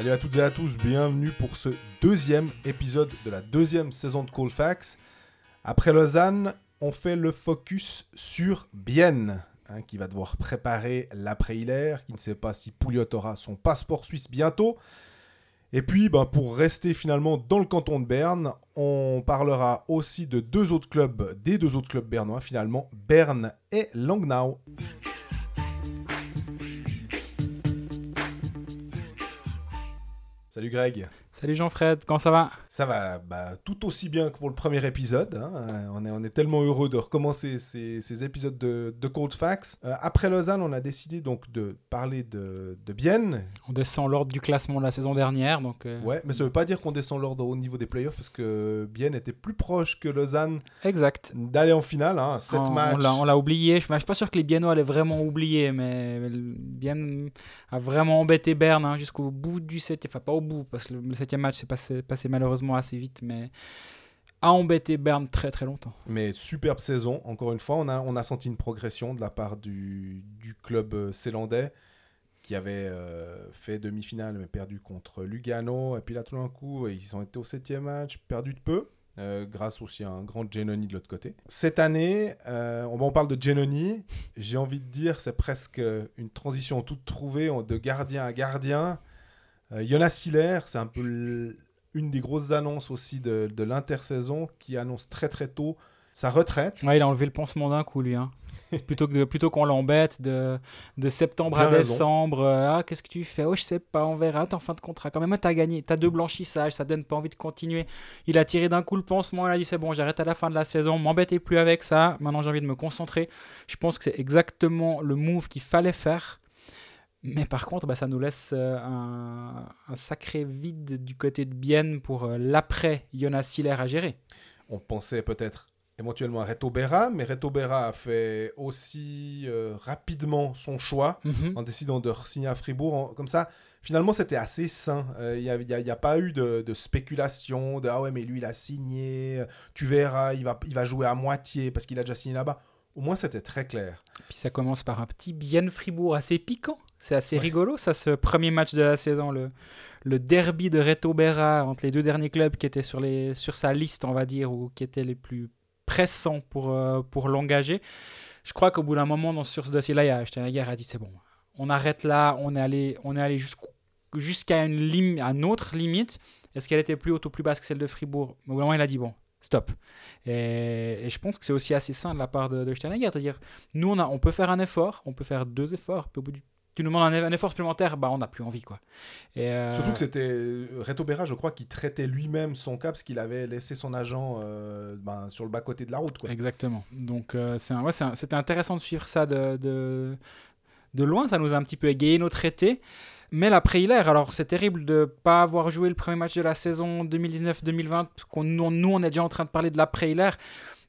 Salut à toutes et à tous, bienvenue pour ce deuxième épisode de la deuxième saison de Colfax. Après Lausanne, on fait le focus sur Bienne, hein, qui va devoir préparer l'après-hilaire, qui ne sait pas si Pouliot aura son passeport suisse bientôt. Et puis, ben, pour rester finalement dans le canton de Berne, on parlera aussi de deux autres clubs, des deux autres clubs bernois finalement, Berne et Langnau. Salut Greg. Salut Jean-Fred, comment ça va? Ça va bah, tout aussi bien que pour le premier épisode. hein. Euh, On, est, on est tellement heureux de recommencer ces, ces épisodes de, de Cold Facts. Euh, après Lausanne, on a décidé donc de parler de, de Bienne. On descend l'ordre du classement de la saison dernière, donc euh, Ouais, mais ça veut pas dire qu'on descend l'ordre au niveau des playoffs parce que Bienne était plus proche que Lausanne exact. d'aller en finale. Hein. 7 On- on matchs. l'a- On l'a oublié. Je ne suis pas sûr que les Biennois allaient vraiment oublier, mais Bienne a vraiment embêté Berne hein, jusqu'au bout du septième. Enfin, pas au bout, parce que le, le septième match s'est passé, passé malheureusement assez vite, mais a embêté Berne très très longtemps. Mais superbe saison, encore une fois, on a, on a senti une progression de la part du, du club euh, zélandais qui avait euh, fait demi-finale mais perdu contre Lugano. Et puis là, tout d'un coup, ils ont été au septième match, perdu de peu, euh, grâce aussi à un grand Genoni de l'autre côté. Cette année, euh, on, parle de Genoni, j'ai envie de dire, c'est presque une transition toute trouvée de gardien à gardien. Euh, Jonas Hiller, c'est un peu une des grosses annonces aussi de, de l'intersaison qui annonce très très tôt sa retraite. Ouais, il a enlevé le pansement d'un coup, lui. hein. plutôt que de- plutôt qu'on l'embête de, de septembre Bien à raison. décembre. euh, ah, qu'est-ce que tu fais? Oh, je sais pas, on verra. T'es en fin de contrat. Quand même, t'as gagné. T'as deux blanchissages. Ça donne pas envie de continuer. Il a tiré d'un coup le pansement. Il a dit c'est bon, j'arrête à la fin de la saison. M'embêtez plus avec ça. Maintenant, j'ai envie de me concentrer. Je pense que c'est exactement le move qu'il fallait faire. Mais par contre, bah, ça nous laisse euh, un, un sacré vide du côté de Bienne pour euh, l'après Jonas Hiller à gérer. On pensait peut-être éventuellement à Reto Berra, mais Reto Berra a fait aussi euh, rapidement son choix Mhm. en décidant de signer à Fribourg. En- Comme ça, finalement, c'était assez sain. Euh, Il n'y a, y a- il y a pas eu de, de spéculation, de ah ouais, mais lui, il a signé, tu verras, il va, il va jouer à moitié parce qu'il a déjà signé là-bas. Au moins, c'était très clair. Puis ça commence par un petit Bienne Fribourg assez piquant. C'est assez rigolo, ça, ce premier match de la saison, le, le derby de Reto Berra entre les deux derniers clubs qui étaient sur, les, sur sa liste, on va dire, ou qui étaient les plus pressants pour, euh, pour l'engager. Je crois qu'au bout d'un moment, dans, sur ce dossier-là, il y a Steinhager a dit c'est bon, on arrête là, on est allé, on est allé jusqu'à une, lim- à une autre limite. Est-ce qu'elle était plus haute ou plus basse que celle de Fribourg? Mais au bout d'un moment, il a dit bon, stop. Et, et je pense que c'est aussi assez sain de la part de, de Steinhager, c'est-à-dire nous, on, a, on peut faire un effort, on peut faire deux efforts, puis au bout du tu nous demandes un, effort supplémentaire, bah on n'a plus envie quoi. Et, euh, Surtout que c'était euh, Reto Berra, je crois, qui traitait lui-même son cas parce qu'il avait laissé son agent euh, ben, sur le bas-côté de la route. Quoi. Exactement. Donc euh, c'est un- ouais, c'était intéressant de suivre ça de, de, de loin, ça nous a un petit peu égayé notre été. Mais l'après-hilaire, alors c'est terrible de ne pas avoir joué le premier match de la saison 2019-2020, parce qu'on nous, nous, on est déjà en train de parler de l'après-hilaire,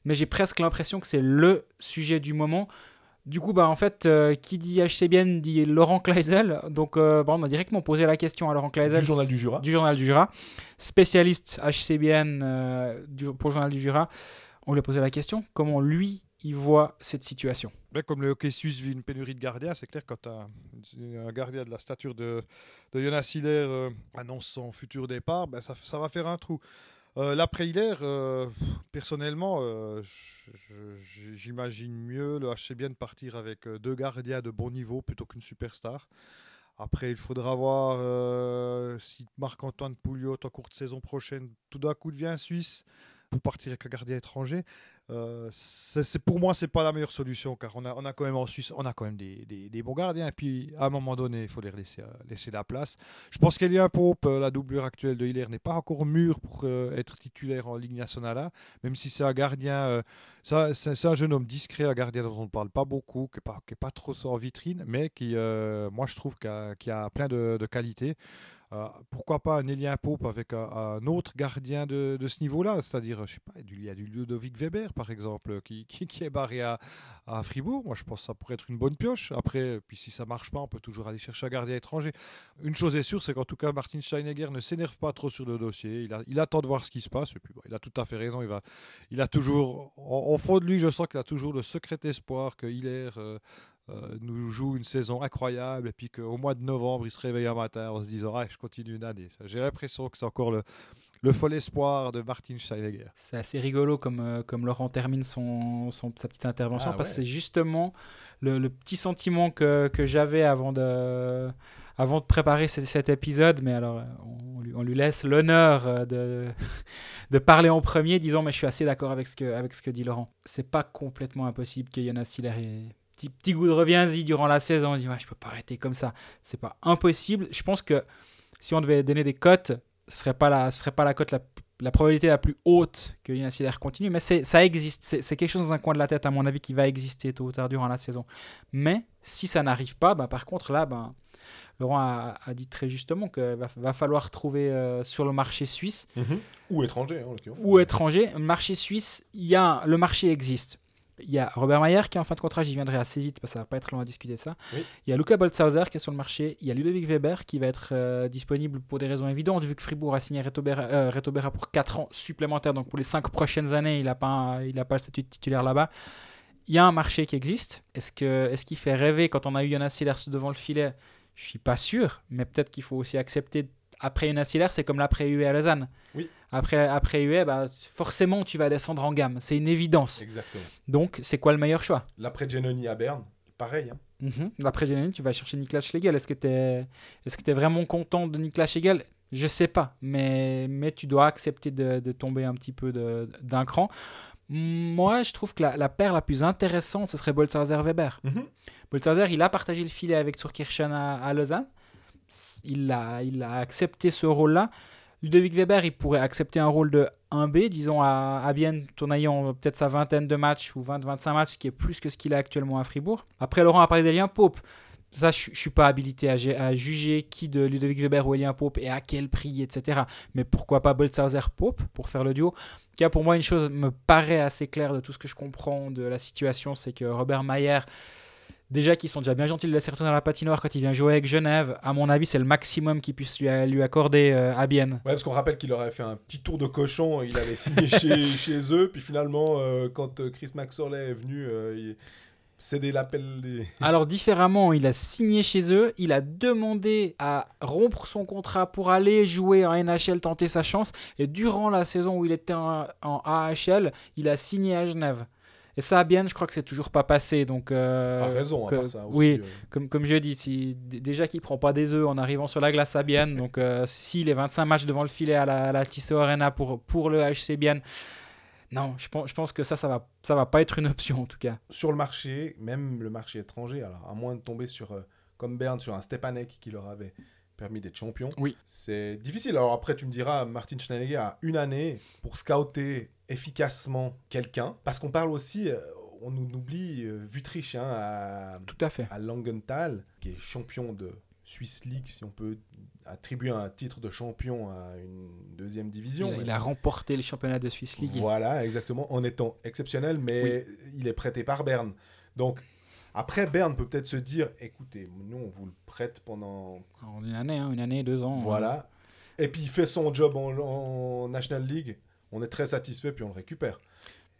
mais j'ai presque l'impression que c'est le sujet du moment. Du coup, bah, en fait, euh, qui dit HCBN dit Laurent Kleisel. Donc, euh, bah, on a directement posé la question à Laurent Kleisel. Du Journal du Jura. Du Journal du Jura. Spécialiste HCBN euh, du- pour le Journal du Jura. On lui a posé la question comment lui, il voit cette situation? Ben, comme le hockey suisse vit une pénurie de gardiens, c'est clair quand as un gardien de la stature de, de Jonas Hiller euh, annonce son futur départ, ben, ça, ça va faire un trou. Euh, L'après Hiller, euh, personnellement, euh, j'imagine mieux le HCBN partir avec deux gardiens de bon niveau plutôt qu'une superstar. Après, il faudra voir si Marc-Antoine Pouliot, en courte saison prochaine, tout d'un coup devient suisse pour partir avec un gardien étranger. Euh, c'est pour moi, c'est pas la meilleure solution car on a, on a quand même en Suisse, on a quand même des, des- bons gardiens. Et puis à un moment donné, il faut les laisser, euh, laisser la place. Je pense qu'Elian Pope, euh, la doublure actuelle de Hiller, n'est pas encore mûr pour être titulaire en Ligue nationale même si c'est un gardien, euh, c'est un jeune homme discret, un gardien dont on ne parle pas beaucoup, qui n'est pas, qui est pas trop en vitrine, mais qui, moi, je trouve qu'il a, a plein de qualités. Euh, pourquoi pas un Elien Pope avec un, autre gardien de, ce niveau-là C'est-à-dire, je sais pas, il y a du Ludovic Weber, par exemple, qui, est barré à, Fribourg. Moi, je pense que ça pourrait être une bonne pioche. Après, puis si ça marche pas, on peut toujours aller chercher un gardien étranger. Une chose est sûre, c'est qu'en tout cas, Martin Steinegger ne s'énerve pas trop sur le dossier. Il, attend de voir ce qui se passe. Et puis, il a tout à fait raison. Il, a toujours, au fond de lui, je sens qu'il a toujours le secret espoir que Hiller euh, euh, nous joue une saison incroyable et puis qu'au mois de novembre, il se réveille un matin en se disant ah, je continue une année. J'ai l'impression que c'est encore le, le fol espoir de Martin Steinegger. C'est assez rigolo comme, euh, comme Laurent termine son, son, sa petite intervention Ah parce que c'est justement le, le petit sentiment que, que j'avais avant de, avant de préparer ce- cet épisode. Mais alors, on, lui, on lui laisse l'honneur euh, de, de parler en premier, disant Mais je suis assez d'accord avec, ce que- avec ce que dit Laurent. C'est pas complètement impossible que Jonas Hiller ait petit, petit goût de reviens-y durant la saison. Il dit ouais, Je peux pas arrêter comme ça. C'est pas impossible. Je pense que si on devait donner des cotes, ce serait pas la, ce serait pas la cote la, la probabilité la plus haute que Jonas Hiller continue, mais ça existe. C'est, c'est quelque chose dans un coin de la tête, à mon avis, qui va exister tôt ou tard durant la saison. Mais si ça n'arrive pas, ben, par contre, là, ben, Laurent a, a dit très justement qu'il va, va falloir trouver euh, sur le marché suisse Ou étranger, hein, en l'occurrence. ou étranger. Le marché suisse, il y a, le marché existe. Il y a Robert Mayer qui est en fin de contrat, j'y viendrai assez vite parce que ça va pas être long à discuter de ça. Oui. Il y a Luca Boltzhauser qui est sur le marché. Il y a Ludovic Weber qui va être euh, disponible pour des raisons évidentes vu que Fribourg a signé Reto Berra, euh, pour 4 ans supplémentaires. Donc pour les 5 prochaines années, il n'a pas, un- il a pas le statut de titulaire là-bas. Il y a un marché qui existe. Est-ce qu'il fait rêver quand on a eu Jonas Hiller devant le filet? Je suis pas sûr, mais peut-être qu'il faut aussi accepter. Après Jonas Hiller, c'est comme l'après UE à Lausanne. Oui. Après, après UE, bah, forcément, tu vas descendre en gamme. C'est une évidence. Exactement. Donc, c'est quoi le meilleur choix? L'après Genoni à Berne, pareil. hein. Mhm. Après Genoni, tu vas chercher Niklas Schlegel. Est-ce que tu es, que es vraiment content de Niklas Schlegel? Je sais pas, mais, mais tu dois accepter de, de tomber un petit peu de- d'un cran. Moi, je trouve que la, la paire la plus intéressante, ce serait Boltzhauser-Weber. Boltzhauser, il a partagé le filet avec Zurkirchen à, à Lausanne. Il a, il a accepté ce rôle-là. Ludovic Weber, il pourrait accepter un rôle de 1B, disons à, à Bienne, tout en ayant peut-être sa vingtaine de matchs ou 20-25 matchs, ce qui est plus que ce qu'il a actuellement à Fribourg. Après, Laurent a parlé d'Elien Pope. Ça, je ne suis pas habilité à, juger qui de Ludovic Weber ou Elien Pope et à quel prix, etc. Mais pourquoi pas Boltzhauser Pope pour faire le duo? A pour moi une chose me paraît assez claire de tout ce que je comprends de la situation, c'est que Robert Mayer, déjà qu'ils sont déjà bien gentils de laisser retourner dans la patinoire quand il vient jouer avec Genève, à mon avis, c'est le maximum qu'ils puissent lui, lui accorder euh, à Bienne. Ouais, parce qu'on rappelle qu'il aurait fait un petit tour de cochon, il avait signé chez, chez eux, puis finalement, euh, quand euh, Chris Maxorley est venu, euh, il cédé l'appel des... Alors différemment, il a signé chez eux, il a demandé à rompre son contrat pour aller jouer en NHL, tenter sa chance, et durant la saison où il était en, en AHL, il a signé à Genève. Et ça, à Bienne, je crois que c'est toujours pas passé. Donc, euh, a raison, à que- part ça aussi. oui, euh. comme, comme je dis, si, déjà qu'il prend pas des œufs en arrivant sur la glace à Bienne, donc euh, si les 25 matchs devant le filet à la, à la Tissot Arena pour, pour le HC Bienne, non, je pense, je pense que ça, ça va, ça va pas être une option en tout cas. Sur le marché, même le marché étranger, alors à moins de tomber sur, euh, comme Berne, sur un Stepanek qui leur avait permis d'être champion, Oui. c'est difficile. Alors après, tu me diras, Martin Schneider a une année pour scouter efficacement quelqu'un, parce qu'on parle aussi, euh, on oublie euh, Vutrich hein, à, Tout à fait. à Langenthal, qui est champion de Swiss League, si on peut attribuer un titre de champion à une deuxième division. Il a, il a remporté le championnat de Swiss League. Voilà, exactement, en étant exceptionnel, mais il est prêté par Berne. Donc, après, Berne peut peut-être se dire, écoutez, nous, on vous le prête pendant... En une année, hein, une année, deux ans. Voilà. Et puis, il fait son job en, en National League. On est très satisfait, puis on le récupère.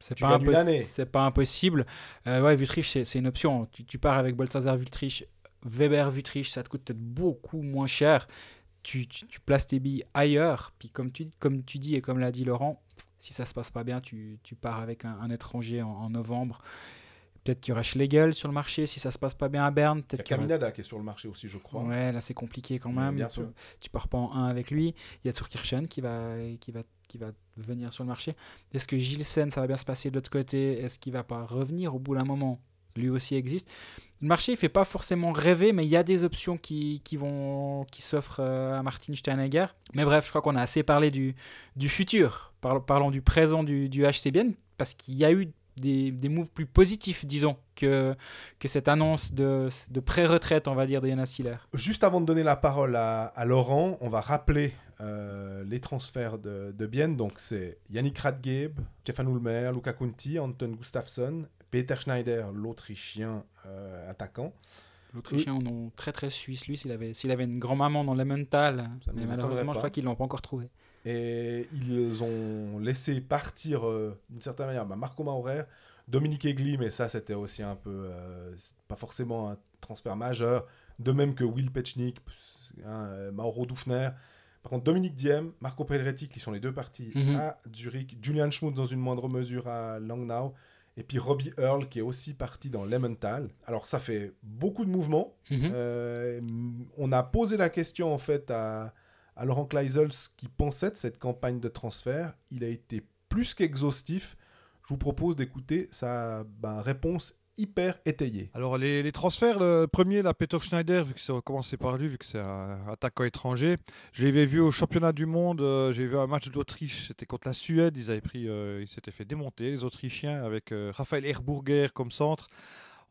C'est pas, gagnes une impos- année. c'est pas impossible. Euh, ouais, Vutrich, c'est une option. Tu, tu pars avec Boltzhauser, Vutrich, Weber, Vutrich, ça te coûte peut-être beaucoup moins cher. Tu, tu- tu places tes billes ailleurs. Puis comme tu, comme tu dis et comme l'a dit Laurent, si ça se passe pas bien, tu, tu pars avec un, un étranger en, en novembre. Peut-être qu'il y aura Schlegel sur le marché si ça se passe pas bien à Berne. Il y a Peut-être qu'il y aura- Caminada qui est sur le marché aussi, je crois. Ouais, là c'est compliqué quand même. bien Tu- sûr. Tu pars pas en 1 avec lui. Il y a Turkirchen qui va, qui, va, qui va venir sur le marché. Est-ce que Gilsen, ça va bien se passer de l'autre côté? Est-ce qu'il va pas revenir au bout d'un moment? Lui aussi existe. Le marché ne fait pas forcément rêver, mais il y a des options qui, qui, vont, qui s'offrent euh, à Martin Steinegger. Mais bref, je crois qu'on a assez parlé du, du futur. Parlons du présent du, du HCBN, parce qu'il y a eu des, des moves plus positifs, disons, que, que cette annonce de, de pré-retraite, on va dire, de Jonas Hiller. Juste avant de donner la parole à, à Laurent, on va rappeler euh, les transferts de, de Bienne. Donc, c'est Yannick Radgeb, Stefan Ulmer, Luca Kunti, Anton Gustafsson, Peter Schneider, l'Autrichien euh, attaquant. L'Autrichien, on est très très suisse, lui, s'il avait, s'il avait une grand-maman dans l'Emmental. Ça ne Mais malheureusement, je crois qu'ils l'ont pas encore trouvé. Et ils ont laissé partir, euh, d'une certaine manière, bah, Marco Maurer, Dominique Egli, mais ça, c'était aussi un peu. pas forcément un transfert majeur. De même que Will Pechnik, hein, Mauro Dufner. Par contre, Dominique Diem, Marco Pedretti, qui sont les deux partis Mhm. à Zurich, Julian Schmutz dans une moindre mesure à Langnau, et puis Robbie Earl qui est aussi parti dans Lemmental. Alors ça fait beaucoup de mouvements. Mhm. Euh, on a posé la question en fait à, à Laurent Kleisels qui pensait de cette campagne de transfert. Il a été plus qu'exhaustif. Je vous propose d'écouter sa ben, réponse hyper étayée. Alors les, transferts, le premier, la Peter Schneider, vu que c'est commencé par lui, vu que c'est un attaquant étranger, je l'avais vu au championnat du monde, euh, j'ai vu un match d'Autriche, c'était contre la Suède, ils avaient pris, euh, ils s'étaient fait démonter les Autrichiens avec euh, Raphaël Herburger comme centre.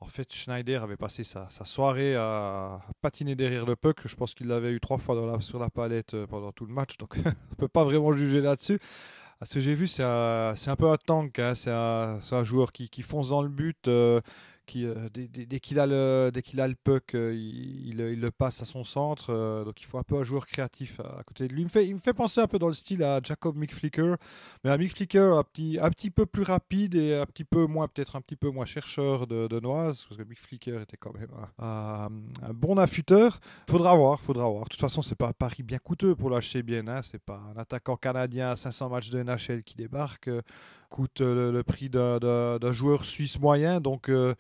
En fait, Schneider avait passé sa, soirée à, patiner derrière le puck. Je pense qu'il l'avait eu trois fois sur la palette euh, pendant tout le match, donc on peut pas vraiment juger là-dessus. À ce que j'ai vu, c'est un, peu un tank. hein. C'est un, joueur qui, qui fonce dans le but. euh, qui, euh, dès, qu'il a le, a le puck, euh, il, le passe à son centre. euh, donc il faut un peu un joueur créatif à, à côté de lui. Il me, fait, il me fait penser un peu dans le style à Jacob McFlicker. Mais un McFlicker un petit, un petit peu plus rapide et un petit peu moins, peut-être un petit peu moins chercheur de, noise. Parce que McFlicker était quand même un, bon affûteur. Faudra voir, faudra voir. De toute façon, c'est pas un pari bien coûteux pour bien. Hein. C'est pas un attaquant canadien à 500 matchs de NHL qui débarque. Coûte euh, le, prix d'un- joueur suisse moyen. Donc euh,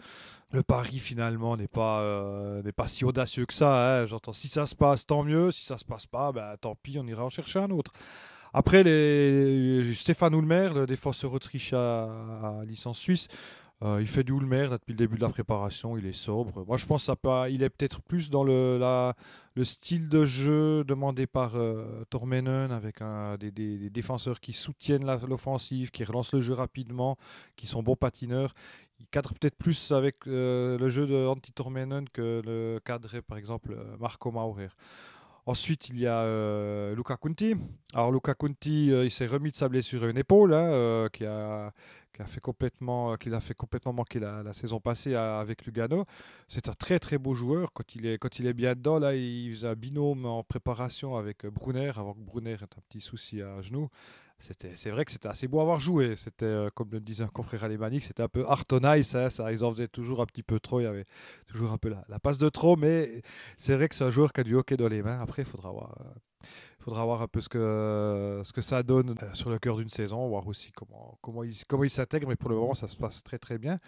le pari finalement n'est pas, euh, pas si audacieux que ça. hein. J'entends si ça se passe, tant mieux. Si ça se passe pas, ben, tant pis, on ira en chercher un autre. Après, les... Stéphane Ulmer, le défenseur autrichien à, à licence suisse, euh, il fait du Ulmer là, depuis le début de la préparation. Il est sobre. Moi, je pense qu'il il est peut-être plus dans le, le style de jeu demandé par euh, Tormenen avec des, des- défenseurs qui soutiennent l'offensive, qui relancent le jeu rapidement, qui sont bons patineurs. Il cadre peut-être plus avec euh, le jeu de Antti Tormenen que le cadrait par exemple euh, Marco Maurer. Ensuite, il y a Luca Conti. Alors, Luca Conti, il s'est remis de sa blessure à une épaule, hein, qui, a, a fait complètement, qui l'a fait complètement manquer la, saison passée avec Lugano. C'est un très très beau joueur. Quand il est, bien dedans, là, il faisait un binôme en préparation avec euh, Brunner, avant que Brunner ait un petit souci à genoux. C'était, c'est vrai que c'était assez beau à avoir joué. C'était, euh, comme le disait un confrère alémanique, c'était un peu art on ice. hein, ça, ils en faisaient toujours un petit peu trop. Il y avait toujours un peu la, la passe de trop, mais c'est vrai que c'est un joueur qui a du hockey dans les mains. Après, il faudra voir. euh, faudra voir un peu ce que, ce que ça donne euh, sur le cœur d'une saison, voir aussi comment, comment il, comment s'intègre. Mais pour le moment, ça se passe très très bien.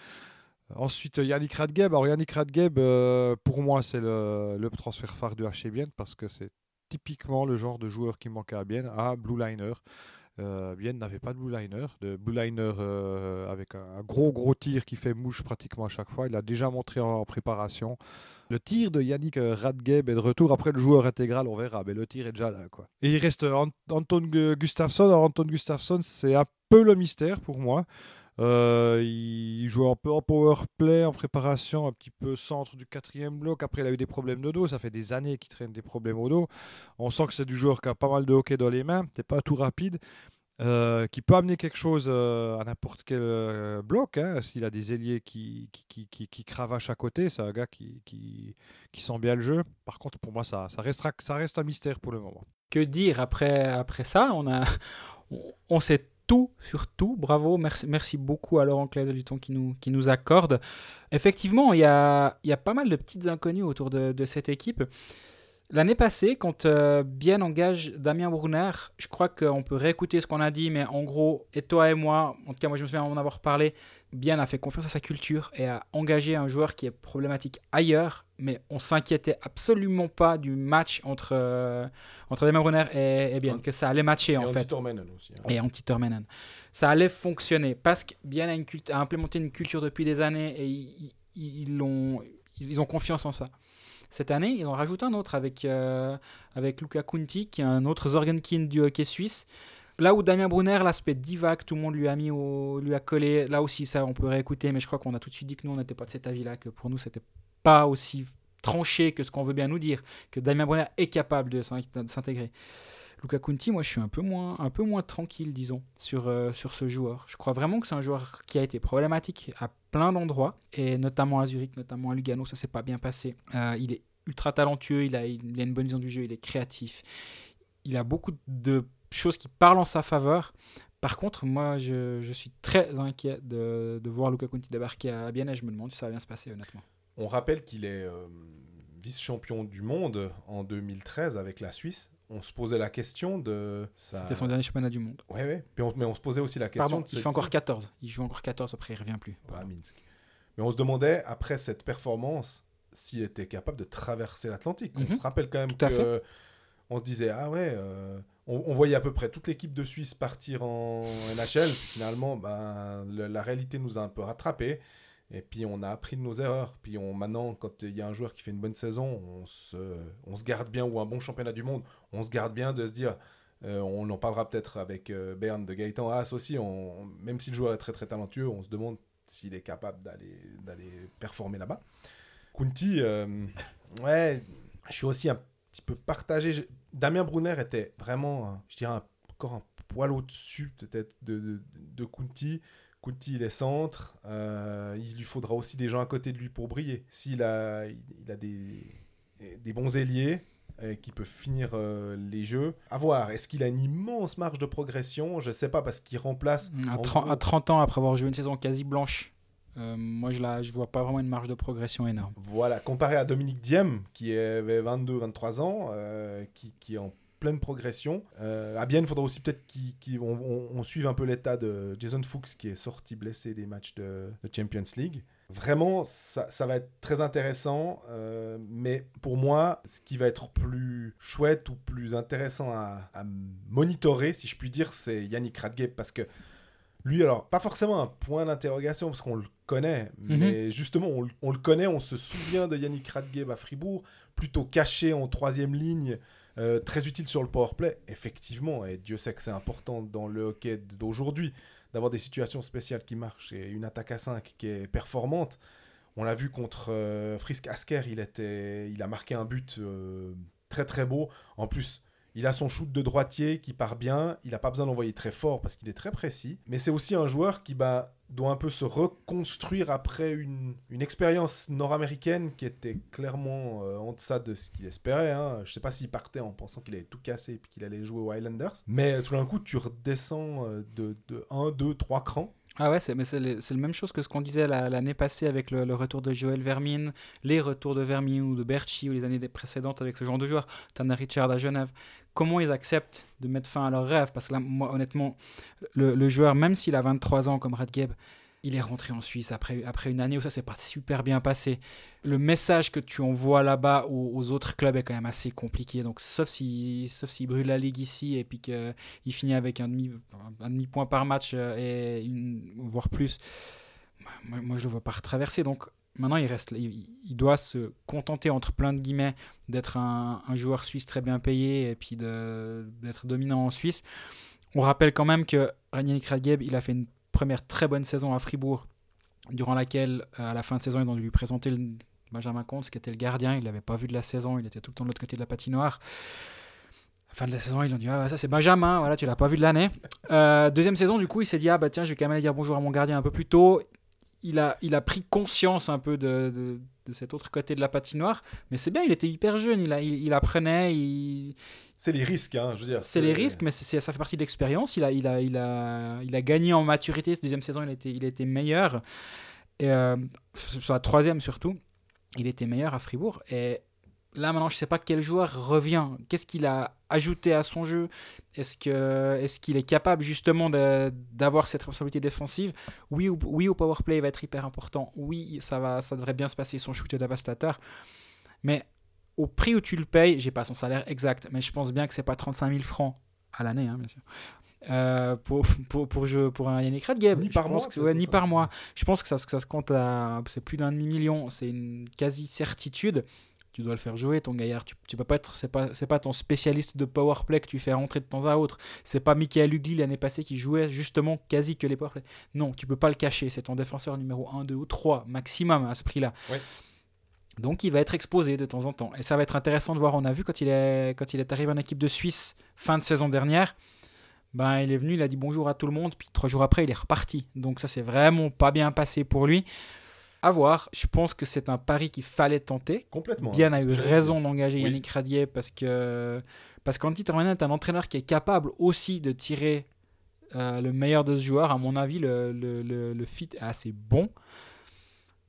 Ensuite, euh, Yannick Radgeb. Alors, Yannick Radgeb, euh, pour moi, c'est le, le transfert phare de HC Bienne parce que c'est typiquement le genre de joueur qui manquait à Bienne, à Blue Liner. Euh, n'avait pas de Blue Liner. De Blue Liner euh, avec un, gros gros tir qui fait mouche pratiquement à chaque fois. Il l'a déjà montré en, préparation. Le tir de Yannick euh, Radgeb est de retour. Après le joueur intégral, on verra. Mais le tir est déjà là. Quoi. Et il reste Ant- Anton Gu- Gustafsson. Alors, Anton Gustafsson, c'est un peu le mystère pour moi. Euh, il joue un peu en power play, en préparation, un petit peu centre du quatrième bloc. Après, il a eu des problèmes de dos. Ça fait des années qu'il traîne des problèmes au dos. On sent que c'est du joueur qui a pas mal de hockey dans les mains. C'est pas tout rapide. euh, qui peut amener quelque chose euh, à n'importe quel bloc. hein. S'il a des ailiers qui, qui, qui, qui, cravachent à côté, c'est un gars qui, qui, qui sent bien le jeu. Par contre, pour moi, ça, ça, restera, ça reste un mystère pour le moment. Que dire après, après ça? On, a, on, on sait tout sur tout. Bravo. Merci, merci beaucoup à Laurent Claise du qui nous, qui nous accorde. Effectivement, il y a, y a pas mal de petites inconnues autour de, de cette équipe. L'année passée, quand euh, Bien engage Damien Brunner, je crois qu'on peut réécouter ce qu'on a dit, mais en gros, et toi et moi, en tout cas moi je me souviens en avoir parlé, Bien a fait confiance à sa culture et a engagé un joueur qui est problématique ailleurs, mais on s'inquiétait absolument pas du match entre, euh, entre Damien Brunner et, et Bien, que ça allait matcher Et en fait aussi. hein. et Antti Tormennen. Ça allait fonctionner parce que Bien a, une cult- a implémenté une culture depuis des années et ils, ils, ils ont confiance en ça. Cette année, ils en rajoutent un autre avec, euh, avec Luca Kunti, qui est un autre Zorgenkin du hockey suisse. Là où Damien Brunner, l'aspect diva que tout le monde lui a mis lui a collé, là aussi ça on peut réécouter, mais je crois qu'on a tout de suite dit que nous on n'était pas de cet avis-là, que pour nous c'était pas aussi tranché que ce qu'on veut bien nous dire, que Damien Brunner est capable de s'intégrer. Luca Conti, moi je suis un peu moins, un peu moins tranquille, disons, sur, euh, sur ce joueur. Je crois vraiment que c'est un joueur qui a été problématique à plein d'endroits, et notamment à Zurich, notamment à Lugano, ça s'est pas bien passé. Euh, il est ultra talentueux, il a, il a une bonne vision du jeu, il est créatif. Il a beaucoup de choses qui parlent en sa faveur. Par contre, moi, je, je suis très inquiet de, de voir Luca Conti débarquer à Bienne et je me demande si ça va bien se passer, honnêtement. On rappelle qu'il est euh, vice-champion du monde en 2013 avec la Suisse. On se posait la question de. sa- C'était son dernier championnat du monde. Ouais, ouais. Puis on- mais on se posait aussi la question. Pardon, de il fait encore dire- 14. Il joue encore 14, après il revient plus. À Minsk. Mais on se demandait, après cette performance, s'il était capable de traverser l'Atlantique. On Mhm. se rappelle quand même Tout à que. On se disait, ah ouais, euh, on, voyait à peu près toute l'équipe de Suisse partir en NHL. Finalement, ben, la réalité nous a un peu rattrapés. Et puis on a appris de nos erreurs. Puis on, maintenant, quand il y a un joueur qui fait une bonne saison, on se, on se garde bien, ou un bon championnat du monde, on se garde bien de se dire, euh, on en parlera peut-être avec euh, Bern de Gaëtan Haas aussi, même si le joueur est très très talentueux, on se demande s'il est capable d'aller d'aller performer là-bas. Kunti, euh, ouais, je suis aussi un petit peu partagé. Damien Brunner était vraiment, je dirais, encore un poil au-dessus peut-être de, de, de Kunti. Kunti, il est centre. euh, il lui faudra aussi des gens à côté de lui pour briller. S'il a, il, il a des, des bons ailiers euh, qui peuvent finir euh, les jeux, à voir. Est-ce qu'il a une immense marge de progression? Je sais pas parce qu'il remplace. À, en 30, gros- à 30 ans, après avoir joué une saison quasi blanche, euh, moi je la, je vois pas vraiment une marge de progression énorme. Voilà, comparé à Dominique Diem, qui avait 22-23 ans, euh, qui, qui est en pleine progression. Euh, à Bienne, il faudra aussi peut-être qu'on on, on suive un peu l'état de Jason Fuchs, qui est sorti blessé des matchs de, Champions League. Vraiment, ça, ça va être très intéressant, euh, mais pour moi, ce qui va être plus chouette ou plus intéressant à, à monitorer, si je puis dire, c'est Yannick Radgeb, parce que lui, alors, pas forcément un point d'interrogation, parce qu'on le connaît, Mhm. mais justement, on, le- on le connaît, on se souvient de Yannick Radgeb à Fribourg, plutôt caché en troisième ligne, euh, très utile sur le powerplay, effectivement, et Dieu sait que c'est important dans le hockey d'aujourd'hui d'avoir des situations spéciales qui marchent et une attaque à 5 qui est performante. On l'a vu contre euh, Frisk Asker, il, était, il a marqué un but euh, très très beau. En plus, il a son shoot de droitier qui part bien. Il n'a pas besoin d'envoyer très fort parce qu'il est très précis. Mais c'est aussi un joueur qui bah, doit un peu se reconstruire après une, expérience nord-américaine qui était clairement euh, en deçà de ce qu'il espérait. hein. Je sais pas s'il partait en pensant qu'il allait tout casser et qu'il allait jouer aux Highlanders. Mais euh, tout d'un coup, tu redescends euh, de, de 1, 2, 3 crans. Ah ouais, c'est, mais c'est, le- la même chose que ce qu'on disait la- l'année passée avec le, retour de Joël Vermine, les retours de Vermine ou de Berchi ou les années précédentes avec ce genre de joueurs, Tanner Richard à Genève. Comment ils acceptent de mettre fin à leur rêve? Parce que là, moi, honnêtement, le, le joueur, même s'il a 23 ans comme Radgeb, il est rentré en Suisse après, après une année où ça s'est pas super bien passé. Le message que tu envoies là-bas aux, aux autres clubs est quand même assez compliqué. Donc, sauf s'il sauf s'il brûle la ligue ici et puis qu'il finit avec un demi, un demi point par match euh, et une, voire plus, moi, moi, je le vois pas retraverser. Donc, maintenant, il reste, il, doit se contenter entre plein de guillemets d'être un, joueur suisse très bien payé et puis d'être dominant en Suisse. On rappelle quand même que Yannick Radgeb, il a fait une première très bonne saison à Fribourg, durant laquelle, euh, à la fin de saison, ils ont dû lui présenter Benjamin Comte, qui était le gardien. Il l'avait pas vu de la saison, il était tout le temps de l'autre côté de la patinoire. Fin de la saison, ils ont dit ah, ça c'est Benjamin, voilà, tu l'as pas vu de l'année. Euh, deuxième saison, du coup, il s'est dit ah bah tiens, je vais quand même aller dire bonjour à mon gardien un peu plus tôt. Il a, il a pris conscience un peu de, de, de cet autre côté de la patinoire, mais c'est bien, il était hyper jeune, il, a, il, il apprenait, il, C'est les risques, hein, je veux dire. c'est les risques, mais c'est- ça fait partie de l'expérience. Il a, il, a, il, a, il a gagné en maturité. Cette deuxième saison, il été, il été meilleur. Et, euh, sur la troisième surtout, il était meilleur à Fribourg. Et là, maintenant, je ne sais pas quel joueur revient. Qu'est-ce qu'il a ajouté à son jeu? Est-ce qu'il est, qu'il est capable justement d'avoir cette responsabilité défensive? Oui, au- oui, au power play, il va être hyper important. Oui, ça, va, ça devrait bien se passer. Son shoot est dévastateur. Mais au prix où tu le payes, j'ai pas son salaire exact, mais je pense bien que c'est pas 35 000 francs à l'année, hein, bien sûr. Euh, pour, pour, pour, jeu- pour un Yannick Radgeb. Ni par mois, que- ouais, ni par mois. Je pense que ça, que ça se compte à. C'est plus d'un demi-million. C'est une quasi-certitude. Tu dois le faire jouer, ton gaillard. Tu, tu peux pas être. C'est pas, c'est pas ton spécialiste de powerplay que tu fais rentrer de temps à autre. C'est pas Michael Ugly l'année passée qui jouait justement quasi que les powerplays. Non, tu peux pas le cacher. C'est ton défenseur numéro 1, 2 ou 3 maximum à ce prix-là. Ouais. Donc il va être exposé de temps en temps. Et ça va être intéressant de voir. On a vu quand il est, quand il est arrivé en équipe de Suisse fin de saison dernière, ben, il est venu, il a dit bonjour à tout le monde, puis trois jours après, il est reparti. Donc ça, c'est vraiment pas bien passé pour lui. À voir. Je pense que c'est un pari qu'il fallait tenter. Complètement. Bien hein, a c'est eu raison d'engager Oui. Yannick Radier parce que parce qu'Antti Termanen est un entraîneur qui est capable aussi de tirer euh, le meilleur de ce joueur. À mon avis, le, le, le, le fit est assez bon.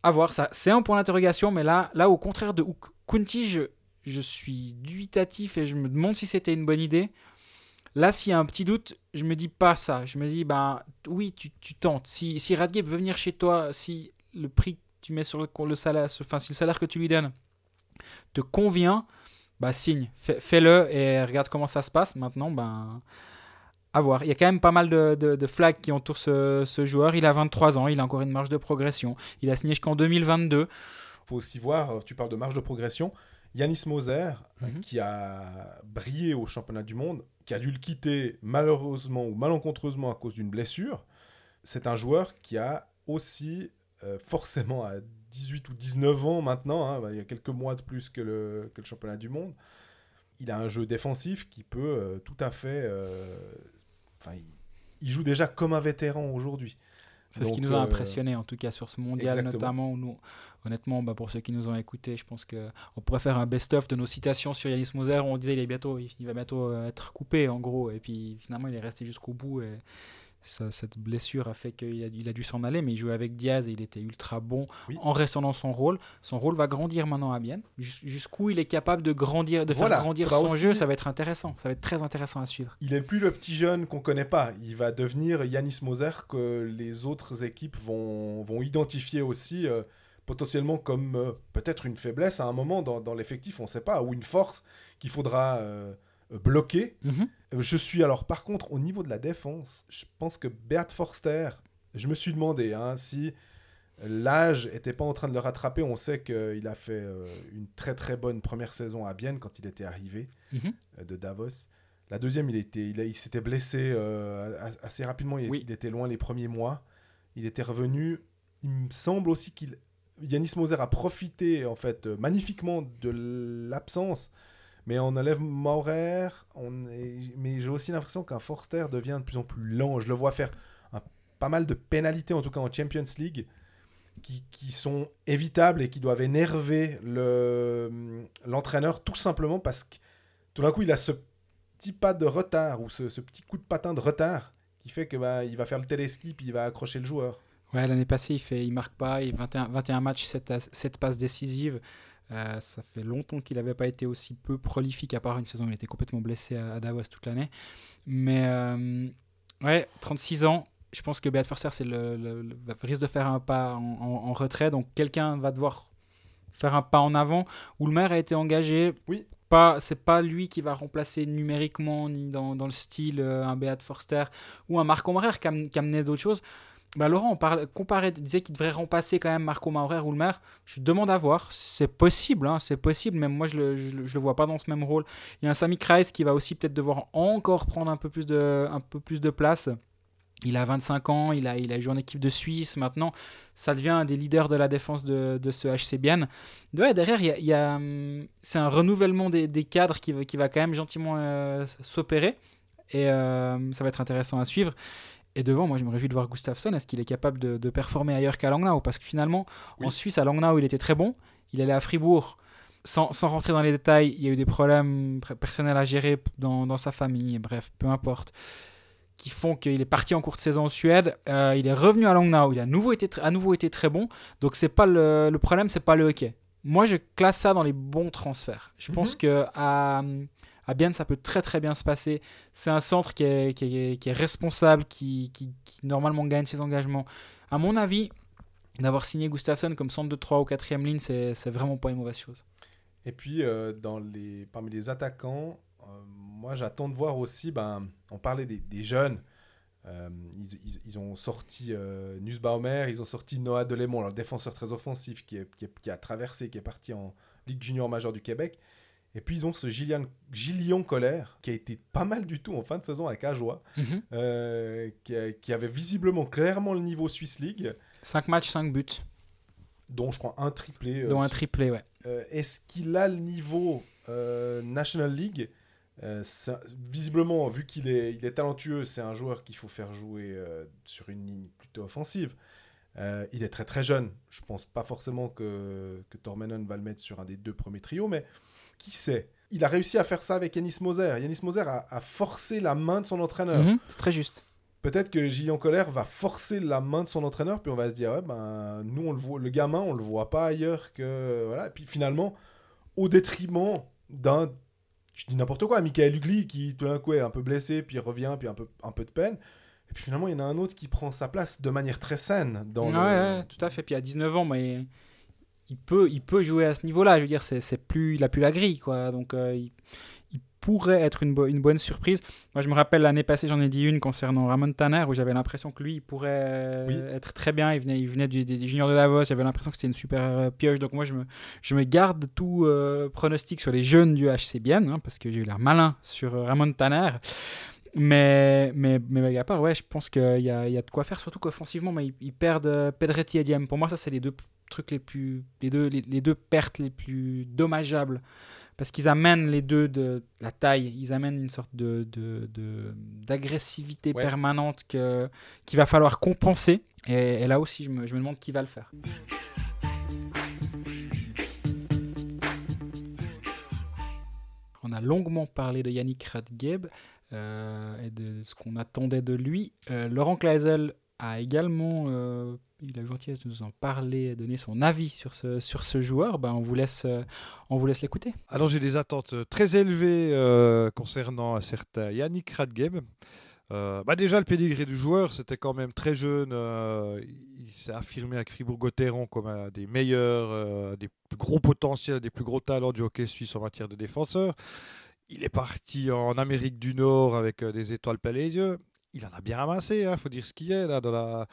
À voir, ça, c'est un point d'interrogation, mais là, là, au contraire de Kunti, je, je suis dubitatif et je me demande si c'était une bonne idée. Là, s'il y a un petit doute, je me dis pas ça. Je me dis, ben oui, tu, tu tentes. Si, si Radgate veut venir chez toi, si le prix tu mets sur le, le salaire, enfin, si le salaire que tu lui donnes te convient, bah signe, fais- fais-le et regarde comment ça se passe. Maintenant, ben à voir. Il y a quand même pas mal de, de, de flags qui entourent ce, ce joueur. Il a 23 ans, il a encore une marge de progression. Il a signé jusqu'en 2022. faut aussi voir, euh, tu parles de marge de progression. Yanis Moser, euh, Mhm. qui a brillé au championnat du monde, qui a dû le quitter malheureusement ou malencontreusement à cause d'une blessure, c'est un joueur qui a aussi euh, forcément à 18 ou 19 ans maintenant, hein, bah, il y a quelques mois de plus que le, que le championnat du monde, il a un jeu défensif qui peut euh, tout à fait... euh, Enfin, il, il joue déjà comme un vétéran aujourd'hui. C'est ce qui nous a impressionné en tout cas sur ce mondial exactement. notamment. Où nous, honnêtement, bah, pour ceux qui nous ont écoutés, je pense que on pourrait faire un best-of de nos citations sur Yanis Moser. où On disait il est bientôt, il va bientôt être coupé en gros, et puis finalement il est resté jusqu'au bout. Et ça- cette blessure a fait qu'il a, il a dû s'en aller, mais il jouait avec Diaz et il était ultra bon Oui. en restant dans son rôle. Son rôle va grandir maintenant à Bienne. Jus- Jusqu'où il est capable de grandir, de Voilà, faire grandir faudra son aussi- jeu, ça va être intéressant. Ça va être très intéressant à suivre. Il est plus le petit jeune qu'on connaît pas. Il va devenir Yanis Moser que les autres équipes vont, vont identifier aussi euh, potentiellement comme euh, peut-être une faiblesse à un moment dans, dans l'effectif, on ne sait pas, ou une force qu'il faudra euh, bloquer. Mhm. Je suis alors par contre au niveau de la défense, je pense que Beat Forster, je me suis demandé hein, si l'âge était pas en train de le rattraper. On sait qu'il a fait euh, une très très bonne première saison à Bienne quand il était arrivé Mhm. euh, de Davos. La deuxième, il, était, il, s'était blessé euh, assez rapidement. Il, Oui. il était loin les premiers mois. Il était revenu. Il me semble aussi qu'il Yanis Moser a profité en fait magnifiquement de l'absence. Mais on enlève Maurer, mais j'ai aussi l'impression qu'un Forster devient de plus en plus lent. Je le vois faire pas mal de pénalités, en tout cas en Champions League, qui, sont évitables et qui doivent énerver le- l'entraîneur tout simplement parce que tout d'un coup il a ce petit pas de retard ou ce, petit coup de patin de retard qui fait que bah, il va faire le téléski puis il va accrocher le joueur. Ouais, l'année passée, il fait, il marque pas, il 21, 21 matchs, 7, 7 passes décisives. Euh, ça fait longtemps qu'il n'avait pas été aussi peu prolifique, à part une saison où il était complètement blessé à, à Davos toute l'année. Mais euh, ouais, 36 ans, je pense que Beat Forster c'est le, le- le- va- risque de faire un pas en, en- en retrait, donc quelqu'un va devoir faire un pas en avant. Maire a été engagé. Oui. Pas, c'est pas lui qui va remplacer numériquement ni dans, dans le style euh, un Beat Forster ou un Marc Maurer qui, qui amenait d'autres choses. Bah Laurent, on parlait, disait qu'il devrait remplacer quand même Marco Maurer ou le maire. Je demande à voir. C'est possible, hein, c'est possible. Même moi, je le, je, le- vois pas dans ce même rôle. Il y a un Sami Kreis qui va aussi peut-être devoir encore prendre un peu plus de, un peu plus de place. Il a 25 ans, il a, il a joué en équipe de Suisse. Maintenant, ça devient un des leaders de la défense de, de ce HC Bienne. Derrière, il y a, hum, c'est un renouvellement des, des cadres qui, va- qui va quand même gentiment euh, s'opérer. Et euh, ça va être intéressant à suivre. Et devant, moi, je me réjouis de voir Gustafsson. Est-ce qu'il est capable de, de performer ailleurs qu'à Langnau? Parce que finalement, Oui. en Suisse, à Langnau, il était très bon. Il allait à Fribourg. Sans, sans rentrer dans les détails, il y a eu des problèmes pr- personnels à gérer dans, dans sa famille. Bref, peu importe. Qui font qu'il est parti en courte saison en Suède. Euh, il est revenu à Langnau. Il a à nouveau été, à nouveau été très bon. Donc, c'est pas le, le problème, c'est pas le hockey. Moi, je classe ça dans les bons transferts. Je pense Mhm. que à, à Bienne, ça peut très très bien se passer. C'est un centre qui est, responsable, qui, normalement gagne ses engagements. À mon avis, d'avoir signé Gustafsson comme centre de 3 ou 4 ligne, c'est vraiment pas une mauvaise chose. Et puis, euh, parmi les attaquants, euh, moi j'attends de voir aussi, ben, on parlait des, jeunes, Euh, ils, ont sorti euh, Nussbaumer, ils ont sorti Noah Delémont, le défenseur très offensif qui, qui a traversé, qui est parti en Ligue junior majeure du Québec. Et puis ils ont ce Gillian, Gillian Colère, qui a été pas mal du tout en fin de saison avec Ajoie, euh, qui, avait visiblement clairement le niveau Swiss League, 5 matchs, 5 buts, dont je crois un triplé. euh, dont un triplé, ouais. euh, Est-ce qu'il a le niveau National League? Visiblement, vu qu'il est, il est talentueux, c'est un joueur qu'il faut faire jouer sur une ligne plutôt offensive. Il est très très jeune. Je pense pas forcément que, que Tormenon va le mettre sur un des deux premiers trios, mais qui sait Il a réussi à faire ça avec Yanis Moser. Yanis Moser a, a forcé la main de son entraîneur. Mhm, C'est très juste. peut-être que Gillian Colère va forcer la main de son entraîneur, puis on va se dire, ouais, ben, nous, on le, voit, le gamin, on le voit pas ailleurs que. Voilà. Et puis finalement, au détriment d'un. Je dis n'importe quoi, Michael Ugly qui tout d'un coup est un peu blessé, puis revient, puis un peu, un peu de peine. Et puis finalement, il y en a un autre qui prend sa place de manière très saine. Dans ouais, le... ouais, tout à fait. Puis à 19 ans, mais il peut, il peut jouer à ce niveau-là. Je veux dire, c'est plus, il a plus la grille, quoi. Donc, euh, il, il, pourrait être une, bo une, bonne surprise. Moi, je me rappelle l'année passée, j'en ai dit une concernant Ramon Tanner, où j'avais l'impression que lui, il pourrait oui. être très bien. Il venait, il venait du, des, juniors de Davos. J'avais l'impression que c'était une super euh, pioche. Donc, moi, je me, je me garde tout euh, pronostic sur les jeunes du HC Bien, hein, parce que j'ai eu l'air malin sur euh, Ramon Tanner. Mais, mais, mais à part, ouais, je pense qu'il y a, y a de quoi faire, surtout qu'offensivement, bah, ils, ils, perdent euh, Pedretti et Diem. Pour moi, ça, c'est les deux trucs les plus. Les deux, les, les, deux pertes les plus dommageables. Parce qu'ils amènent les deux de la taille, ils amènent une sorte de, d'agressivité de, de, ouais. permanente que, qu'il va falloir compenser. Et, et, là aussi, je me, je me demande qui va le faire. On a longuement parlé de Yannick Radgeb et de ce qu'on attendait de lui. Euh, Laurent Kleisel a également euh, eu la gentillesse de nous en parler, et donner son avis sur ce, sur ce joueur. Ben, on vous laisse, on vous laisse l'écouter. Alors j'ai des attentes très élevées concernant un certain Yannick Radgeb. Euh, bah déjà, le pédigré du joueur, c'était quand même très jeune. Euh, il s'est affirmé avec Fribourg-Gotteron comme un des meilleurs, euh, des plus gros potentiels, des plus gros talents du hockey suisse en matière de défenseur. Il est parti en Amérique du Nord avec des étoiles plein les yeux. Il en a bien ramassé, il hein, faut dire ce qu'il est là, dans la,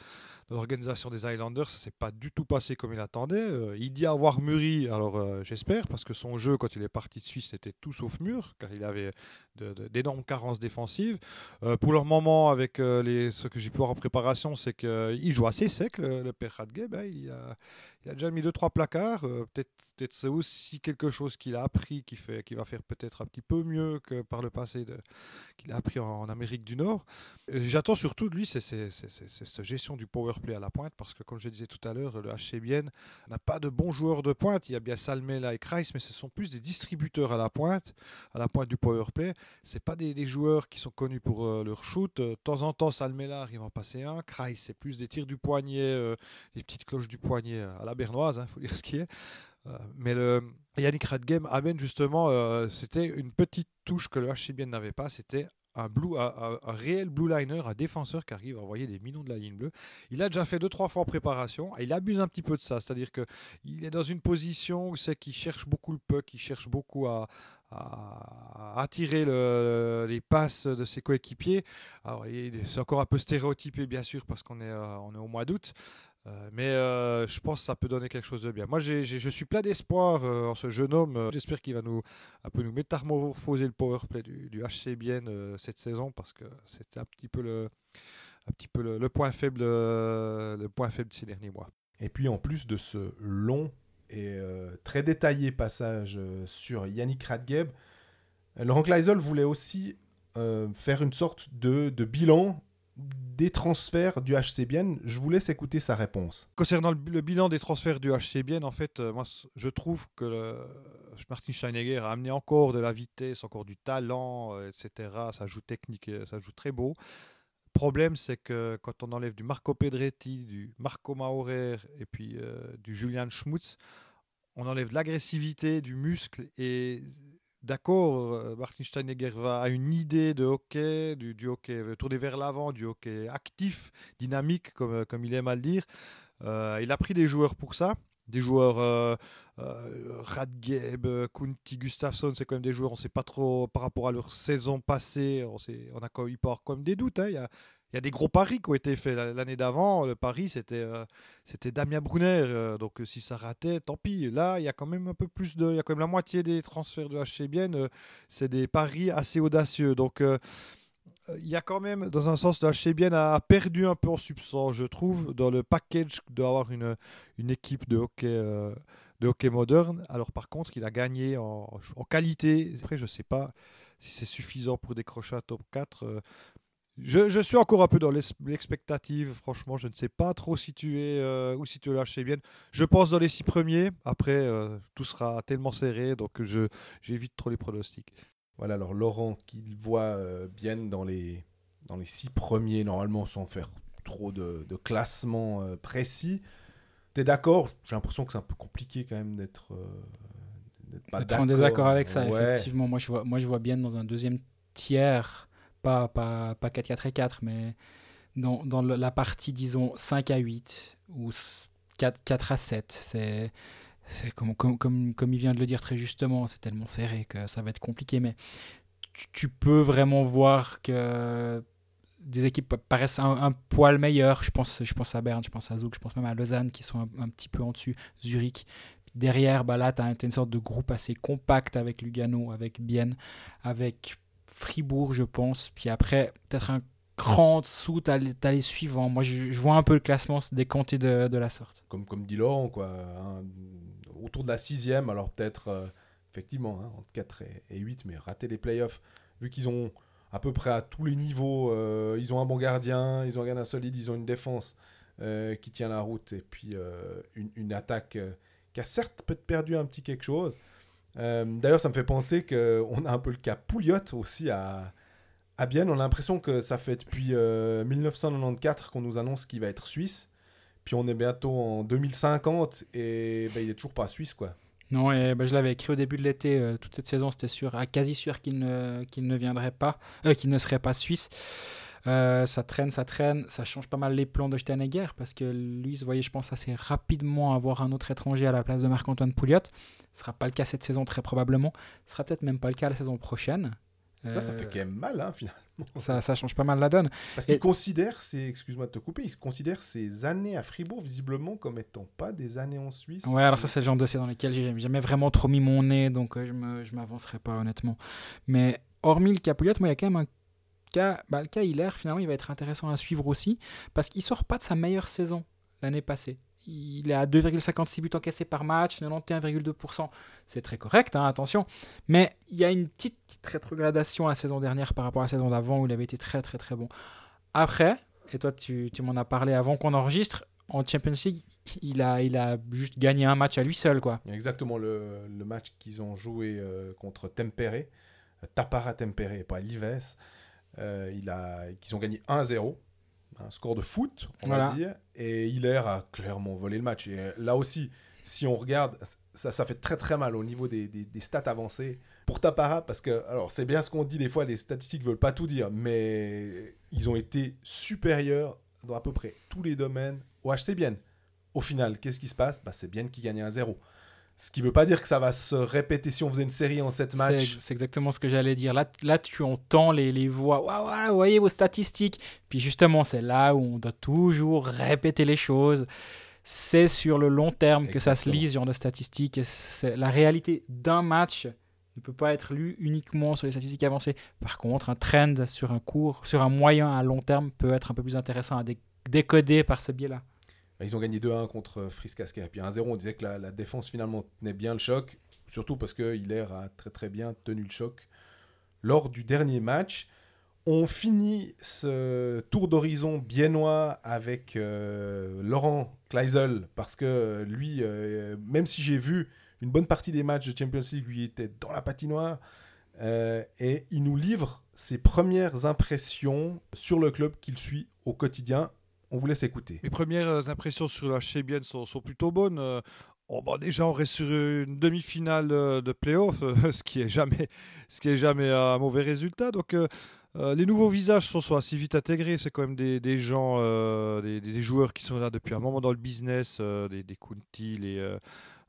l'organisation des Highlanders, ça s'est pas du tout passé comme il attendait. Euh, il dit avoir mûri, alors euh, j'espère, parce que son jeu, quand il est parti de Suisse, était tout sauf mûr, car il avait d'énormes de, de, carences défensives. Euh, pour leur moment, avec ce que j'ai pu voir en préparation, c'est qu'il joue assez sec, le, le père Radgeb. Hein, il, a, déjà mis 2-3 placards. peut-être peut c'est aussi quelque chose qu'il a appris qui, fait, va faire peut-être un petit peu mieux que par le passé qu'il a appris en, Amérique du Nord. J'attends surtout de lui, cette gestion du power à la pointe parce que, comme je disais tout à l'heure, le HC n'a pas de bons joueurs de pointe. Il y a bien Salmela et Kreis, mais ce sont plus des distributeurs à la pointe, à la pointe du power play. C'est pas des, joueurs qui sont connus pour euh, leur shoot. De temps en temps, Salmela arrive à en passer un. Kreis, c'est plus des tirs du poignet, euh, des petites cloches du poignet à la bernoise, il hein, faut dire ce qui est. Euh, mais le Yannick Radgem amène justement, euh, c'était une petite touche que le HC Bienne n'avait pas, c'était un, blue, un, un, réel blue liner, un défenseur qui arrive à envoyer des millions de la ligne bleue. Il a déjà fait deux trois fois en préparation et il abuse un petit peu de ça, c'est-à-dire que il est dans une position où c'est qu'il cherche beaucoup le puck, il cherche beaucoup à, à, à attirer le, les passes de ses coéquipiers. Alors c'est encore un peu stéréotypé bien sûr parce qu'on est, euh, au mois d'août. Euh, mais euh, je pense que ça peut donner quelque chose de bien. Moi, je suis plein d'espoir euh, en ce jeune homme. J'espère qu'il va nous un peu nous métamorphoser le power play du, du HC Bien cette saison parce que c'était un petit peu le petit peu le, point faible le point faible de ces derniers mois. Et puis en plus de ce long et très détaillé passage sur Yannick Radgeb, Laurent Kleisel voulait aussi faire une sorte de bilan des transferts du HC Bienne. Je vous laisse écouter sa réponse. Concernant le, bilan des transferts du HC Bienne, en fait, euh, moi, je trouve que le, Martin Steinegger a amené encore de la vitesse, encore du talent, euh, etc. Ça joue technique, ça joue très beau. Problème, c'est que quand on enlève du Marco Pedretti, du Marco Maurer et puis euh, du Julian Schmutz, on enlève de l'agressivité, du muscle et d'accord, euh, Martin Steinegger va à une idée de hockey, du, hockey tourné vers l'avant, du hockey actif, dynamique, comme, comme il aime à le dire. Euh, il a pris des joueurs pour ça. Des joueurs euh, euh, Radgeb, Kunti, Gustafsson, c'est quand même des joueurs, on ne sait pas trop par rapport à leur saison passée, on, a quand même, des doutes. Hein. A, il y a des gros paris qui ont été faits l'année d'avant. Le pari, c'était euh, c'était Damien Brunner. Euh, donc, si ça ratait, tant pis. Là, il y a quand même un peu plus de. Il y a quand même la moitié des transferts de HC Bienne. Euh, c'est des paris assez audacieux. Donc, euh, il y a quand même, dans un sens, le HC Bienne a perdu un peu en substance, je trouve, dans le package d'avoir une, une équipe de hockey. Euh, de hockey moderne. Alors par contre, il a gagné en, qualité. Après, je ne sais pas si c'est suffisant pour décrocher un top 4. Euh, je, je, suis encore un peu dans l'expectative. Franchement, je ne sais pas trop situer euh, où situer la bien. Je pense dans les six premiers. Après, euh, tout sera tellement serré, donc j'évite trop les pronostics. Voilà, alors Laurent, qu'il voit euh, bien dans les, dans les six premiers, normalement, sans faire trop de, de classement euh, précis. T'es d'accord? J'ai l'impression que c'est un peu compliqué quand même d'être. euh, d'être pas en désaccord avec ça, Ouais. effectivement. Moi je, vois, moi, je vois bien dans un deuxième tiers, pas, pas, pas 4, 4 et 4, mais dans, dans la partie, disons, 5 à 8 ou s- 4, 4 à 7. C'est, comme, comme, comme, comme il vient de le dire très justement, c'est tellement serré que ça va être compliqué. Mais tu, peux vraiment voir que des équipes paraissent un, poil meilleures. Je pense, je pense à Berne, je pense à Zouk, je pense même à Lausanne qui sont un, un petit peu en dessus, Zurich. Derrière, bah là, tu as, une sorte de groupe assez compact avec Lugano, avec Bienne, avec Fribourg, je pense. Puis après, peut-être un cran en dessous, tu as, les suivants. Moi, je, vois un peu le classement se décanter de, la sorte. Comme, comme dit Laurent, quoi. hein, autour de la sixième, alors peut-être, euh, effectivement, hein, entre 4 et, et 8, mais rater les playoffs, vu qu'ils ont à peu près à tous les niveaux, euh, ils ont un bon gardien, ils ont un gardien solide, ils ont une défense euh, qui tient la route, et puis une, une attaque qui a certes peut-être perdu un petit quelque chose. Euh, D'ailleurs, ça me fait penser qu'on a un peu le cas Pouliot aussi à, à Bienne. On a l'impression que ça fait depuis euh, 1994 qu'on nous annonce qu'il va être suisse. Puis on est bientôt en 2050 et ben, il est toujours pas suisse, quoi. Non, et bah, je l'avais écrit au début de l'été, euh, toute cette saison, c'était sûr, ah, quasi sûr qu'il ne, ne viendrait pas, euh, qu'il ne serait pas suisse. Euh, ça traîne, ça traîne, ça change pas mal les plans de Steinegger parce que lui se voyait, je pense, assez rapidement avoir un autre étranger à la place de Marc-Antoine Pouliot. Ce sera pas le cas cette saison, très probablement. Ce sera peut-être même pas le cas la saison prochaine. Ça, ça Euh, fait quand même mal, hein, finalement. ça, ça change pas mal la donne. Parce qu'il Et- considère, excuse-moi de te couper, il considère ces années à Fribourg visiblement comme étant pas des années en Suisse. Ouais, alors ça, c'est le genre de dossier dans lequel j'ai jamais vraiment trop mis mon nez, donc euh, je m'avancerai pas honnêtement. Mais hormis le cas Pouliot, moi, il y a quand même un bah, le cas Hiller, finalement, il va être intéressant à suivre aussi, parce qu'il sort pas de sa meilleure saison l'année passée. Il est à 2,56 buts encaissés par match, 91,2%. C'est très correct, hein, attention. Mais il y a une petite, petite rétrogradation la saison dernière par rapport à la saison d'avant où il avait été très très très bon. Après, et toi tu, tu m'en as parlé avant qu'on enregistre, en Champions League, il a, il a juste gagné un match à lui seul. quoi. Exactement le, le match qu'ils ont joué euh, contre Tempere, euh, Tapara Tempere, et pas Lives, il a, qu'ils ont gagné 1-0, un score de foot, on Voilà. va dire, et Hiller a clairement volé le match. Et euh, là aussi, si on regarde, ça, ça fait très très mal au niveau des, des- des stats avancées pour Tapara, parce que, alors c'est bien ce qu'on dit des fois, les statistiques veulent pas tout dire, mais ils ont été supérieurs dans à peu près tous les domaines au HC Bienne. Au final, qu'est-ce qui se passe? Bah, C'est Bienne qui gagne 1-0. Ce qui veut pas dire que ça va se répéter si on faisait une série en 7 C'est matchs. c'est exactement ce que j'allais dire. Là, là tu entends les, les voix. Waouh, vous voyez vos statistiques. Puis justement, c'est là où on doit toujours répéter les choses. C'est sur le long terme que ça se lit, ce genre de statistiques. Et c'est- la réalité d'un match ne peut pas être lu uniquement sur les statistiques avancées. Par contre, un trend sur un court, sur un moyen à long terme peut être un peu plus intéressant à dé- décoder par ce biais-là. Bah, Ils ont gagné 2-1 contre Friskaska. Et puis 1-0, on disait que la, défense finalement tenait bien le choc. Surtout parce que Hiller a très très bien tenu le choc lors du dernier match. On finit ce tour d'horizon biennois avec euh, Laurent Kleisel parce que lui, euh, même si j'ai vu une bonne partie des matchs de Champions League, lui était dans la patinoire euh, et il nous livre ses premières impressions sur le club qu'il suit au quotidien. On vous laisse écouter. Mes premières impressions sur la Chebienne sont, plutôt bonnes. Euh, oh, bah, déjà, on reste sur une demi-finale euh, de play-off, euh, ce qui est jamais, ce qui jamais un mauvais résultat. Donc, les nouveaux visages sont, sont assez vite intégrés. C'est quand même des, gens, des, joueurs qui sont là depuis un moment dans le business, des, des Kunti, les,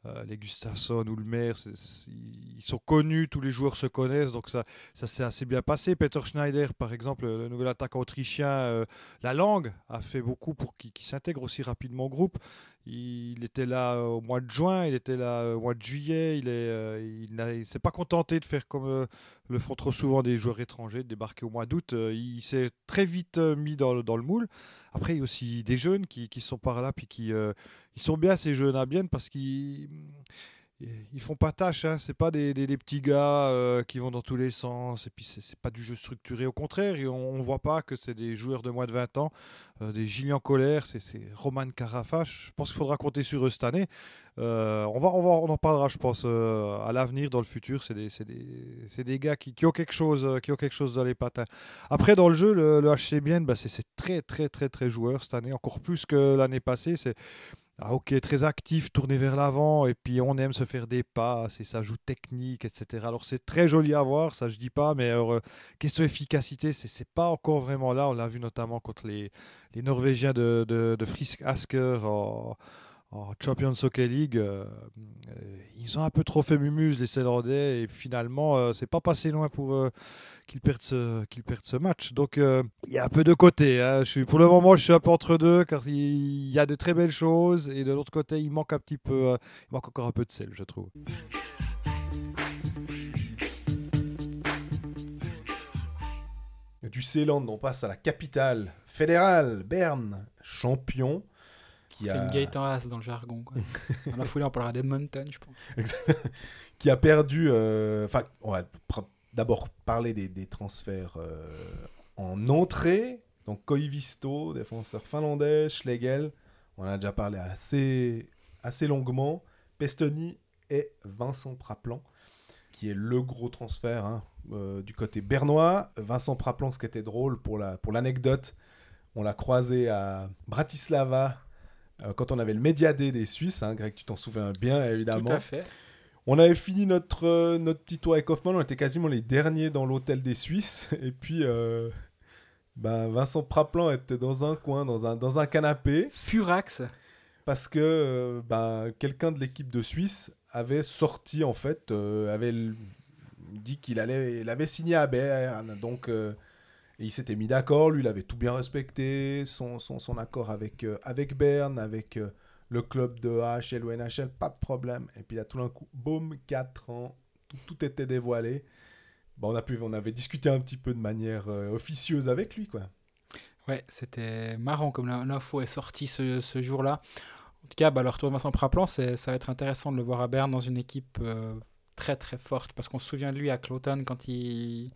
euh, les Gustafsson ou le maire. c'est- c'est- ils sont connus, tous les joueurs se connaissent, donc ça, s'est assez bien passé. Peter Schneider, par exemple, le nouvel attaquant autrichien, euh, la langue a fait beaucoup pour qu'il s'intègre aussi rapidement au groupe. Il était là euh, au mois de juin, il était là euh, au mois de juillet. Il est, euh, il il s'est pas contenté de faire comme le font trop souvent des joueurs étrangers, de débarquer au mois d'août. Il s'est très vite mis dans, le- dans le moule. Après, il y a aussi des jeunes qui, qui sont par là, puis qui ils sont bien ces jeunes à Bienne parce qu'ils ils font pas tâche, hein. c'est pas des, des, petits gars euh, qui vont dans tous les sens, et puis c'est pas du jeu structuré. Au contraire, on, ne voit pas que c'est des joueurs de moins de 20 ans, euh, des Gillian Colère, c'est Roman Carafa. Je pense qu'il faudra compter sur eux cette année. Euh, on, va, on, va, on en parlera, je pense, à l'avenir, dans le futur. C'est des, des, des, gars qui, ont quelque chose, qui ont quelque chose dans les patins. Après, dans le jeu, le, le HC Bien, bah, c'est très, très, très, très joueur cette année, encore plus que l'année passée. C'est ah, ok, très actif, tourné vers l'avant, et puis on aime se faire des passes, et ça joue technique, etc. Alors c'est très joli à voir, ça je dis pas, mais alors, euh, question efficacité, c'est pas encore vraiment là. On l'a vu notamment contre les, Norvégiens de, de, Frisk Asker en Champions Hockey League, euh, euh, ils ont un peu trop fait mumuse les Célandais et finalement euh, c'est pas passé loin pour qu'ils perdent ce perdent ce match. Donc il y a un peu de côté. Hein. Je suis pour le moment je suis un peu entre deux car il y a de très belles choses et de l'autre côté il manque un petit peu, manque encore un peu de sel je trouve. Du Céland, on passe à la capitale fédérale, Berne, champion qui a... une gate en as dans le jargon. Quoi. dans la foulée, on parlera d'Edmonton, je pense. qui a perdu. Euh, enfin, on va d'abord parler des, des transferts euh, en entrée. Donc Koivisto, défenseur finlandais, Schlegel, on en a déjà parlé assez, assez longuement. Pestoni et Vincent Praplan, qui est le gros transfert hein, euh, du côté bernois. Vincent Praplan, ce qui était drôle pour l'anecdote, la, on l'a croisé à Bratislava quand on avait le Médiadé des Suisses, hein, Greg, tu t'en souviens bien évidemment. Tout à fait. On avait fini notre, euh, notre petit tour avec Hoffman, on était quasiment les derniers dans l'hôtel des Suisses. Et puis, euh, ben, Vincent Praplan était dans un coin, dans un, dans un canapé. Furax. Parce que ben, quelqu'un de l'équipe de Suisse avait sorti, en fait, avait dit qu'il allait, il avait signé à Berne. Donc, et il s'était mis d'accord, lui, il avait tout bien respecté, son, son, son accord avec, euh, avec Berne, avec euh, le club de AHL ou NHL, pas de problème. Et puis là, tout d'un coup, boum, 4 ans, tout, était dévoilé. Bon, on, a pu, on avait discuté un petit peu de manière euh, officieuse avec lui, quoi. Ouais, c'était marrant comme l'info est sortie ce, ce jour-là. En tout cas, bah, le retour de Vincent Praplan, ça va être intéressant de le voir à Berne dans une équipe très très forte, parce qu'on se souvient de lui à Cloton quand il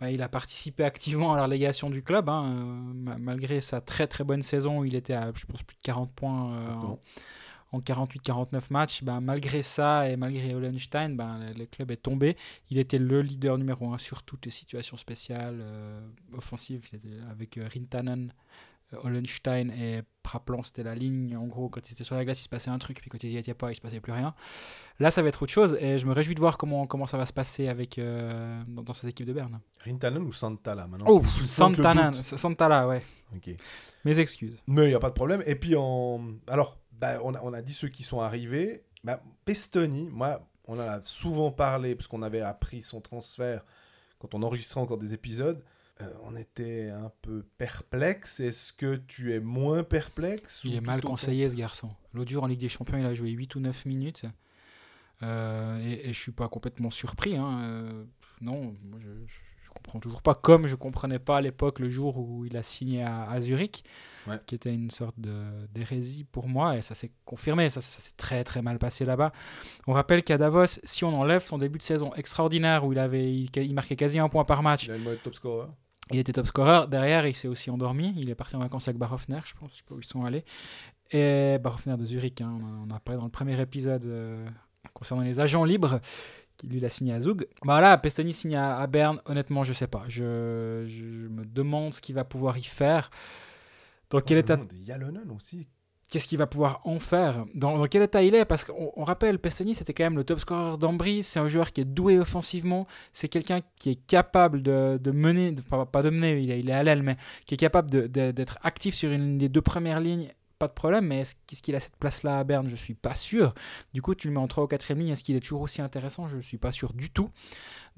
bah, il a participé activement à la relégation du club, hein, euh, malgré sa très très bonne saison où il était à, je pense, plus de 40 points euh, en, 48-49 matchs. Bah, malgré ça et malgré Hollenstein, bah, le, club est tombé. Il était le leader numéro un sur toutes les situations spéciales euh, offensives, avec Rintanen Hollenstein et Praplan, c'était la ligne. En gros, quand ils étaient sur la glace, il se passait un truc, puis quand ils n'y étaient pas, il se passait plus rien. Là, ça va être autre chose, et je me réjouis de voir comment, comment ça va se passer avec, euh, dans, cette équipe de Berne. Rintanen ou Santala maintenant? Oh, Santana, Santala, ouais. Ok. Mes excuses. Mais il n'y a pas de problème. Et puis, en... alors, bah, on, a, on, a, dit ceux qui sont arrivés. Bah, Pestoni, moi, on en a souvent parlé, parce qu'on avait appris son transfert quand on enregistrait encore des épisodes. Euh, on était un peu perplexe. Est-ce que tu es moins perplexe Il est mal conseillé, ce garçon. L'autre jour, en Ligue des Champions, il a joué 8 ou 9 minutes. Euh, et, et, je suis pas complètement surpris. Hein. Euh, non, je, je, comprends toujours pas. Comme je comprenais pas à l'époque le jour où il a signé à, Zurich, qui était une sorte d'hérésie pour moi. Et ça s'est confirmé. Ça, ça, s'est très très mal passé là-bas. On rappelle qu'à Davos, si on enlève son début de saison extraordinaire où il avait, il, marquait quasi un point par match. Il a le top scorer. Il était top scorer. Derrière, il s'est aussi endormi. Il est parti en vacances avec Barofner, je pense. Je sais pas où ils sont allés. Et Barofner de Zurich, hein, on, a, parlé dans le premier épisode euh, concernant les agents libres. Qui lui l'a signé à Zug. Bah voilà, Pestoni signe à, Berne. Honnêtement, je sais pas. Je, je me demande ce qu'il va pouvoir y faire. Dans quel état. Yalonen aussi qu'est-ce qu'il va pouvoir en faire dans, quel état il est Parce qu'on rappelle, Pestoni, c'était quand même le top scorer d'Ambry. C'est un joueur qui est doué offensivement. C'est quelqu'un qui est capable de, mener, pas, de mener, il est, il à l'aile, mais qui est capable d'être actif sur une des deux premières lignes. Pas de problème, mais est-ce qu'il a cette place-là à Berne? Je ne suis pas sûr. Du coup, tu le mets en 3 ou 4 ligne. Est-ce qu'il est toujours aussi intéressant? Je ne suis pas sûr du tout.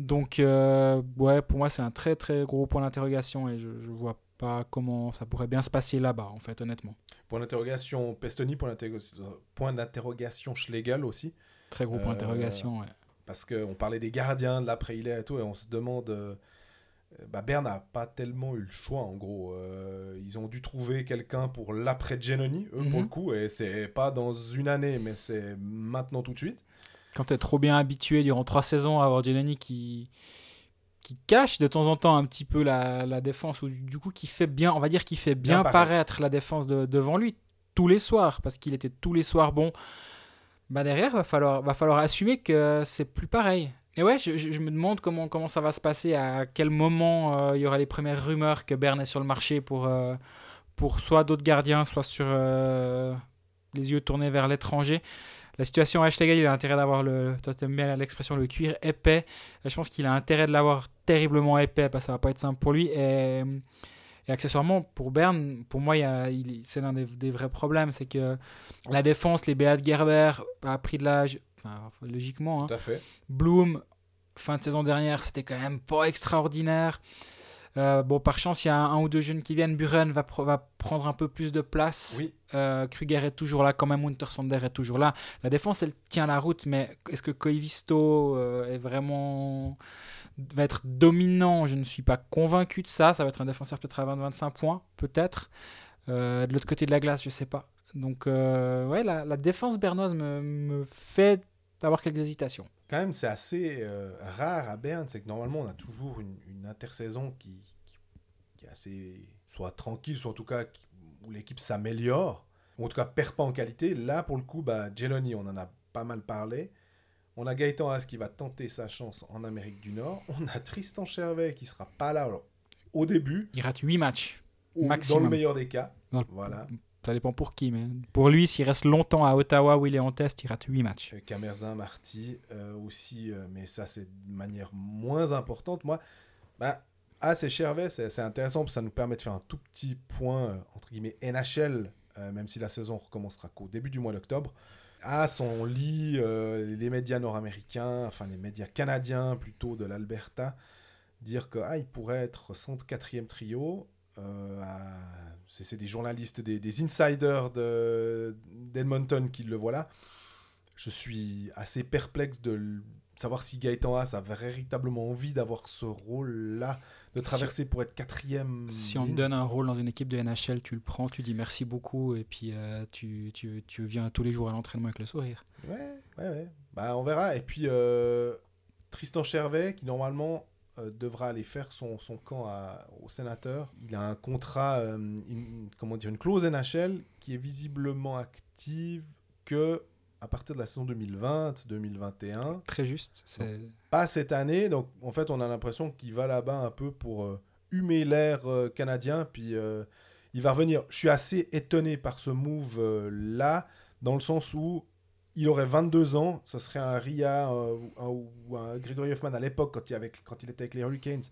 Donc, euh, ouais, pour moi, c'est un très très gros point d'interrogation et je ne vois pas comment ça pourrait bien se passer là-bas, en fait, honnêtement. Point d'interrogation Pestoni, point d'interrogation Schlegel aussi. Très gros point d'interrogation, euh, ouais. Parce qu'on parlait des gardiens de l'après-hilaire et tout, et on se demande. Euh, bah Berne n'a pas tellement eu le choix, en gros. Euh, ils ont dû trouver quelqu'un pour l'après Genoni, eux, pour mhm. le coup, et c'est pas dans une année, mais c'est maintenant tout de suite. Quand tu es trop bien habitué durant trois saisons à avoir Jelani qui qui cache de temps en temps un petit peu la, la, défense ou du coup qui fait bien, on va dire qu'il fait bien, bien paraître la défense de, devant lui tous les soirs parce qu'il était tous les soirs bon. Bah derrière, va falloir, va falloir assumer que c'est plus pareil. Et ouais, je, je, me demande comment, comment ça va se passer, à quel moment euh, il y aura les premières rumeurs que Bern est sur le marché pour, euh, pour soit d'autres gardiens, soit sur euh, les yeux tournés vers l'étranger. La situation hashtag il a intérêt d'avoir le, toi t'aimes bien l'expression, le cuir épais. Je pense qu'il a intérêt de l'avoir terriblement épais parce que ça va pas être simple pour lui. Et, et accessoirement, pour Bern, pour moi, c'est l'un des, des, vrais problèmes. C'est que la défense, les Beat Gerber, a pris de l'âge, enfin, logiquement. Hein. Tout à fait. Bloom, fin de saison dernière, c'était quand même pas extraordinaire. Euh, bon, par chance, il y a un, ou deux jeunes qui viennent. Buren va, va prendre un peu plus de place. Oui. Euh, Kruger est toujours là, quand même. Wintersander est toujours là. La défense, elle tient la route, mais est-ce que Koivisto euh, est vraiment va être dominant? Je ne suis pas convaincu de ça. Ça va être un défenseur peut-être à 20-25 points, peut-être. de l'autre côté de la glace, je sais pas. Donc, ouais, la, la, défense bernoise me, me fait avoir quelques hésitations quand même, c'est assez euh, rare à Berne, c'est que normalement, on a toujours une, une intersaison qui, assez soit tranquille, soit en tout cas où l'équipe s'améliore, ou en tout cas perd pas en qualité. Là, pour le coup, bah, Geloni, on en a pas mal parlé. On a Gaëtan Haas qui va tenter sa chance en Amérique du Nord. On a Tristan Chervet qui sera pas là alors, au début. Il rate 8 matchs. Maximum. Dans le meilleur des cas. Voilà. Ça dépend pour qui, mais pour lui, s'il reste longtemps à Ottawa où il est en test, il rate 8 matchs. Camerzin, Marty euh, aussi, euh, mais ça c'est de manière moins importante. Moi, bah, ah, c'est Chervet, c'est intéressant parce que ça nous permet de faire un tout petit point, euh, entre guillemets, NHL, même si la saison recommencera qu'au début du mois d'octobre. Ah, on lit les médias nord-américains, enfin les médias canadiens plutôt de l'Alberta, dire qu'il ah, pourrait être centre quatrième trio. à c'est des journalistes, des, insiders d'Edmonton qui le voient là. Je suis assez perplexe de savoir si Gaëtan Haas a véritablement envie d'avoir ce rôle-là, de traverser pour être quatrième. Si on te donne un rôle dans une équipe de NHL, tu le prends, tu dis merci beaucoup et puis euh, tu, tu, tu, viens tous les jours à l'entraînement avec le sourire. Ouais, ouais, ouais. Bah, on verra. Et puis euh, Tristan Chervet, qui normalement euh, devra aller faire son, son camp au sénateur. Il a un contrat, une, comment dire, une clause NHL qui est visiblement active que à partir de la saison 2020-2021. Très juste. C'est... pas cette année, donc en fait on a l'impression qu'il va là-bas un peu pour euh, humer l'air canadien, puis il va revenir. Je suis assez étonné par ce move là, dans le sens où il aurait 22 ans, ce serait un Ria euh, ou un Gregory Hoffman à l'époque quand, il quand il était avec les Hurricanes.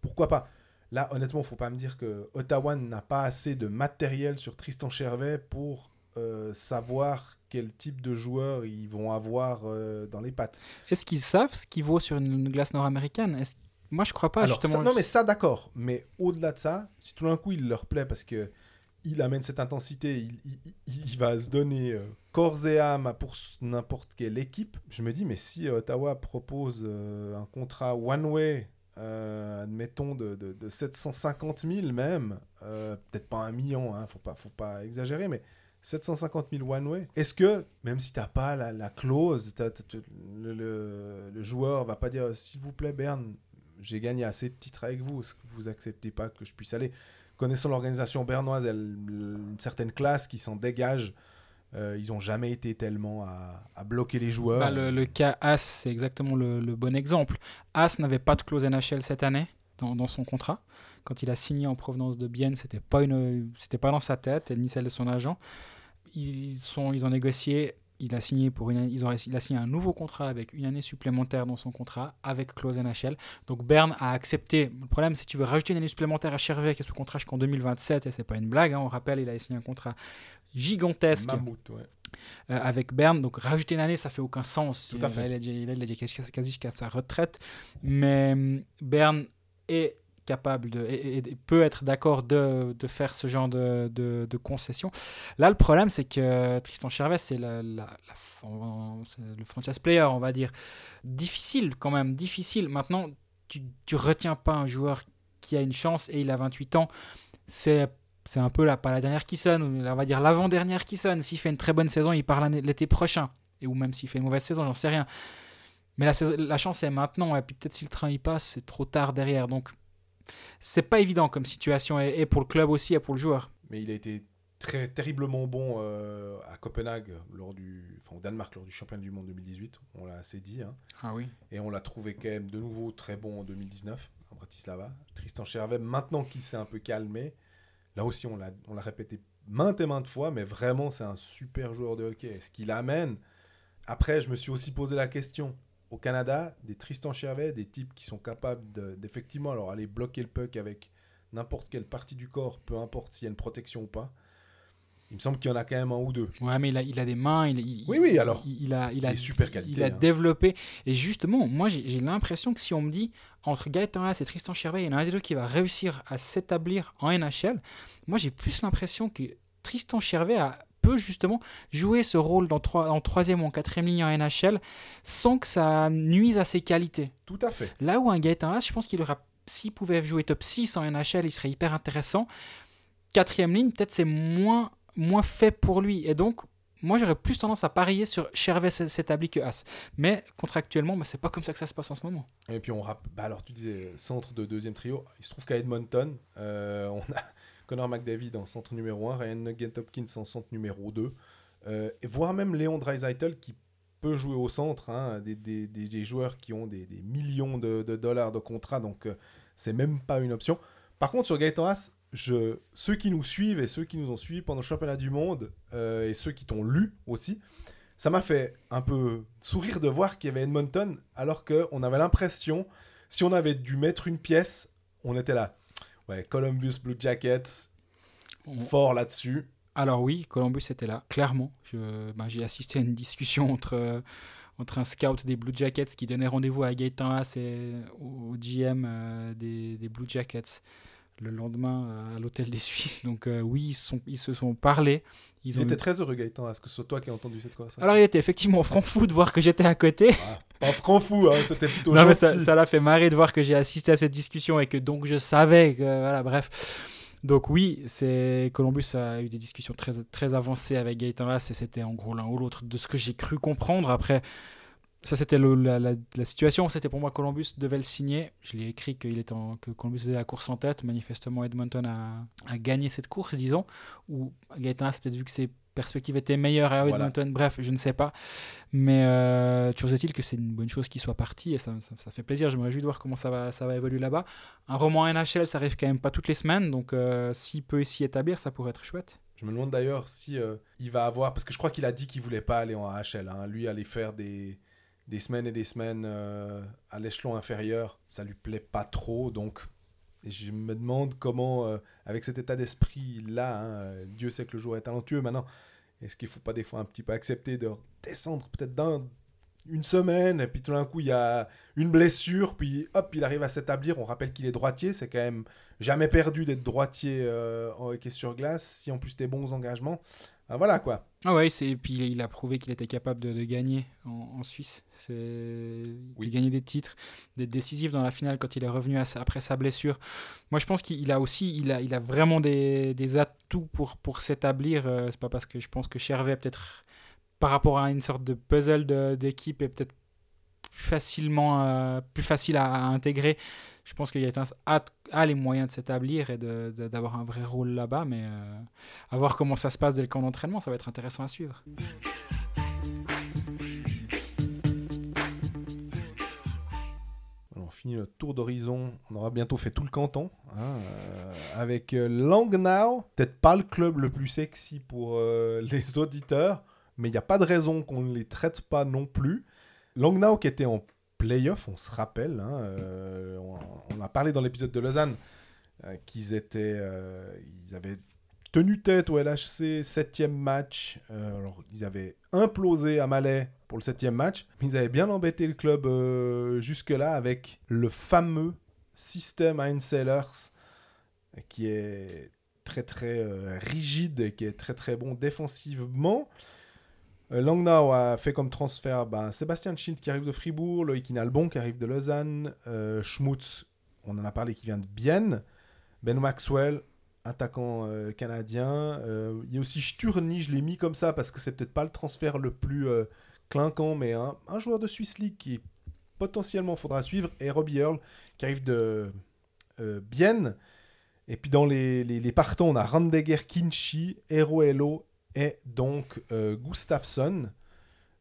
Pourquoi pas? Là, honnêtement, faut pas me dire que Ottawa n'a pas assez de matériel sur Tristan Chervet pour euh, savoir quel type de joueurs ils vont avoir euh, dans les pattes. Est-ce qu'ils savent ce qui vaut sur une glace nord-américaine? Moi, je crois pas. justement. non, mais ça, d'accord. Mais au-delà de ça, si tout d'un coup il leur plaît parce que il amène cette intensité, il, va se donner euh, corps et âme pour n'importe quelle équipe. Je me dis, mais si Ottawa propose euh, un contrat one-way, euh, admettons de, de, 750 000 même, peut-être pas un million, hein, faut, pas, faut pas exagérer, mais 750 000 one-way, est-ce que, même si tu n'as pas la, clause, le, le, le, joueur va pas dire, s'il vous plaît, Bern, j'ai gagné assez de titres avec vous, est-ce que vous acceptez pas que je puisse aller? Connaissant l'organisation bernoise, elle, une certaine classe qui s'en dégage. Euh, ils n'ont jamais été tellement à, bloquer les joueurs. Bah, le, cas As, c'est exactement le, bon exemple. As n'avait pas de clause NHL cette année dans, son contrat. Quand il a signé en provenance de Bienne, c'était pas pas dans sa tête, ni celle de son agent. Ils sont, ils ont négocié il a signé pour une ils ont, il a signé un nouveau contrat avec une année supplémentaire dans son contrat avec clause NHL. Donc Bern a accepté. Le problème, c'est que tu veux rajouter une année supplémentaire à Chervet qui est sous contrat jusqu'en 2027 et c'est pas une blague. Hein. On rappelle, il a signé un contrat gigantesque. Euh, avec Bern, donc rajouter une année, ça fait aucun sens. Tout à fait. Il, a, il, a, il a quasi jusqu'à sa retraite. Mais hum, Bern est capable de, et, peut être d'accord de, de, faire ce genre de, de, concessions. Là, le problème, c'est que Tristan Chervet, c'est le franchise player, on va dire. Difficile quand même, difficile. Maintenant, tu, tu retiens pas un joueur qui a une chance et il a 28 ans. C'est c'est un peu la, pas la dernière qui sonne, on va dire l'avant-dernière qui sonne. S'il fait une très bonne saison, il part l'été prochain. et ou même s'il fait une mauvaise saison, j'en sais rien. Mais la, la chance est maintenant, et puis peut-être si le train y passe, c'est trop tard derrière. Donc c'est pas évident comme situation, et, pour le club aussi, et pour le joueur. Mais il a été très terriblement bon euh, à Copenhague, lors du, enfin, au Danemark, lors du championnat du monde 2018, on l'a assez dit. Hein. Ah oui. Et on l'a trouvé quand même de nouveau très bon en 2019, à Bratislava. Tristan Chervet, maintenant qu'il s'est un peu calmé, là aussi on l'a répété maintes et maintes fois, mais vraiment c'est un super joueur de hockey. Ce qu'il amène, après je me suis aussi posé la question, au Canada, des Tristan Chervet, des types qui sont capables d'effectivement alors aller bloquer le puck avec n'importe quelle partie du corps, peu importe s'il y a une protection ou pas. Il me semble qu'il y en a quand même un ou deux. Ouais, mais il a, il a des mains. Il, oui, oui, alors. Il, a, il a, super qualité. Il a hein. développé. Et justement, moi, j'ai l'impression que si on me dit entre Gaëtan Haas et Tristan Chervet, il y en a un des deux qui va réussir à s'établir en NHL, moi, j'ai plus l'impression que Tristan Chervet a peut justement jouer ce rôle dans en troisième ou en quatrième ligne en NHL sans que ça nuise à ses qualités. Tout à fait. Là où un Gaëtan Haas, je pense qu'il aura, s'il pouvait jouer top 6 en NHL, il serait hyper intéressant. Quatrième ligne, peut-être c'est moins, moins fait pour lui. Et donc, moi, j'aurais plus tendance à parier sur Chervet s'établit que As. Mais contractuellement, bah, c'est pas comme ça que ça se passe en ce moment. Et puis, on bah, alors, tu disais centre de deuxième trio. Il se trouve qu'à Edmonton, euh, on a Connor McDavid en centre numéro 1, Ryan Nugent en centre numéro 2, euh, et voire même Léon Dreisaitl qui peut jouer au centre, hein, des, des, des, joueurs qui ont des, millions de, dollars de contrat, donc euh, c'est même pas une option. Par contre, sur Gaëtan Haas, je, ceux qui nous suivent et ceux qui nous ont suivis pendant le championnat du monde, euh, et ceux qui t'ont lu aussi, ça m'a fait un peu sourire de voir qu'il y avait Edmonton, alors qu'on avait l'impression, si on avait dû mettre une pièce, on était là. Ouais, Columbus Blue Jackets, fort là-dessus. Alors oui, Columbus était là, clairement. Ben, j'ai assisté à une discussion entre, euh, entre un scout des Blue Jackets qui donnait rendez-vous à Gaëtan Haas et au GM euh, des, des, Blue Jackets le lendemain euh, à l'hôtel des Suisses. Donc oui, ils, sont, ils se sont parlé. Ils il était très heureux Gaëtan Est-ce que c'est toi qui as entendu cette conversation Alors il était effectivement franc fou de voir que j'étais à côté. Ah, pas franc fou, hein, c'était plutôt non, Mais ça l'a fait marrer de voir que j'ai assisté à cette discussion et que donc je savais que voilà bref. Donc oui, c'est Columbus a eu des discussions très, très avancées avec Gaëtan Haas et c'était en gros l'un ou l'autre de ce que j'ai cru comprendre. Après, ça c'était la, la, situation, c'était pour moi Columbus devait le signer. Je l'ai écrit qu'il était en, que Columbus faisait la course en tête. Manifestement, Edmonton a, a gagné cette course, disons. Ou Gaëtan Haas a peut-être vu que c'est perspective était meilleure à Edmonton, bref, je ne sais pas. Mais euh, toujours est-il que c'est une bonne chose qu'il soit parti et ça, ça, fait plaisir. Je me réjouis de voir comment ça va, ça va évoluer là-bas. Un roman NHL, ça arrive quand même pas toutes les semaines, donc euh, s'il peut s'y établir, ça pourrait être chouette. Je me demande d'ailleurs si euh, il va avoir, parce que je crois qu'il a dit qu'il voulait pas aller en AHL. Hein. Lui, aller faire des, des semaines et des semaines à l'échelon inférieur, ça lui plaît pas trop, donc je me demande comment, euh, avec cet état d'esprit-là, hein, euh, Dieu sait que le joueur est talentueux maintenant, est-ce qu'il ne faut pas des fois un petit peu accepter de descendre peut-être d'un une semaine, et puis tout d'un coup, il y a une blessure, puis hop, il arrive à s'établir. On rappelle qu'il est droitier, c'est quand même jamais perdu d'être droitier euh, en hockey sur glace, si en plus t'es bon aux engagements. Ah, voilà quoi. Ah ouais, et puis il a prouvé qu'il était capable de, gagner en, Suisse. C'est oui. gagner des titres, d'être décisif dans la finale quand il est revenu après sa blessure. Moi, je pense qu'il a aussi, il a, il a vraiment des, des atouts pour, pour s'établir. Euh, c'est pas parce que je pense que Chervet peut-être par rapport à une sorte de puzzle d'équipe est peut-être facilement, euh, plus facile à, intégrer je pense qu'il a, a, les moyens de s'établir et d'avoir un vrai rôle là-bas, mais euh, à voir comment ça se passe dès le camp d'entraînement, ça va être intéressant à suivre. on finit le tour d'horizon. On aura bientôt fait tout le canton hein, euh, avec euh, Langnau. Peut-être pas le club le plus sexy pour les auditeurs, mais il n'y a pas de raison qu'on ne les traite pas non plus. Langnau qui était en playoff, on se rappelle. Hein, euh, on, a parlé dans l'épisode de Lausanne euh, qu'ils étaient, euh, ils avaient tenu tête au LHC, septième match. alors, ils avaient implosé à Malais pour le septième match, mais ils avaient bien embêté le club jusque-là avec le fameux système Heinzellers qui est très très rigide et qui est très très bon défensivement. Euh, Langnau a fait comme transfert ben, Sébastien Schind qui arrive de Fribourg, Loïc Inalbon qui arrive de Lausanne, euh, Schmutz, on en a parlé, qui vient de Bienne, Ben Maxwell, attaquant euh, canadien. Il y a aussi Sturny, je l'ai mis comme ça parce que c'est peut-être pas le transfert le plus clinquant, mais un, joueur de Swiss League qui potentiellement faudra suivre, et Robbie Earl, qui arrive de Bienne. Et puis dans les, les, partants, on a Randeger Kinchi, Eroelo et donc euh, Gustafsson.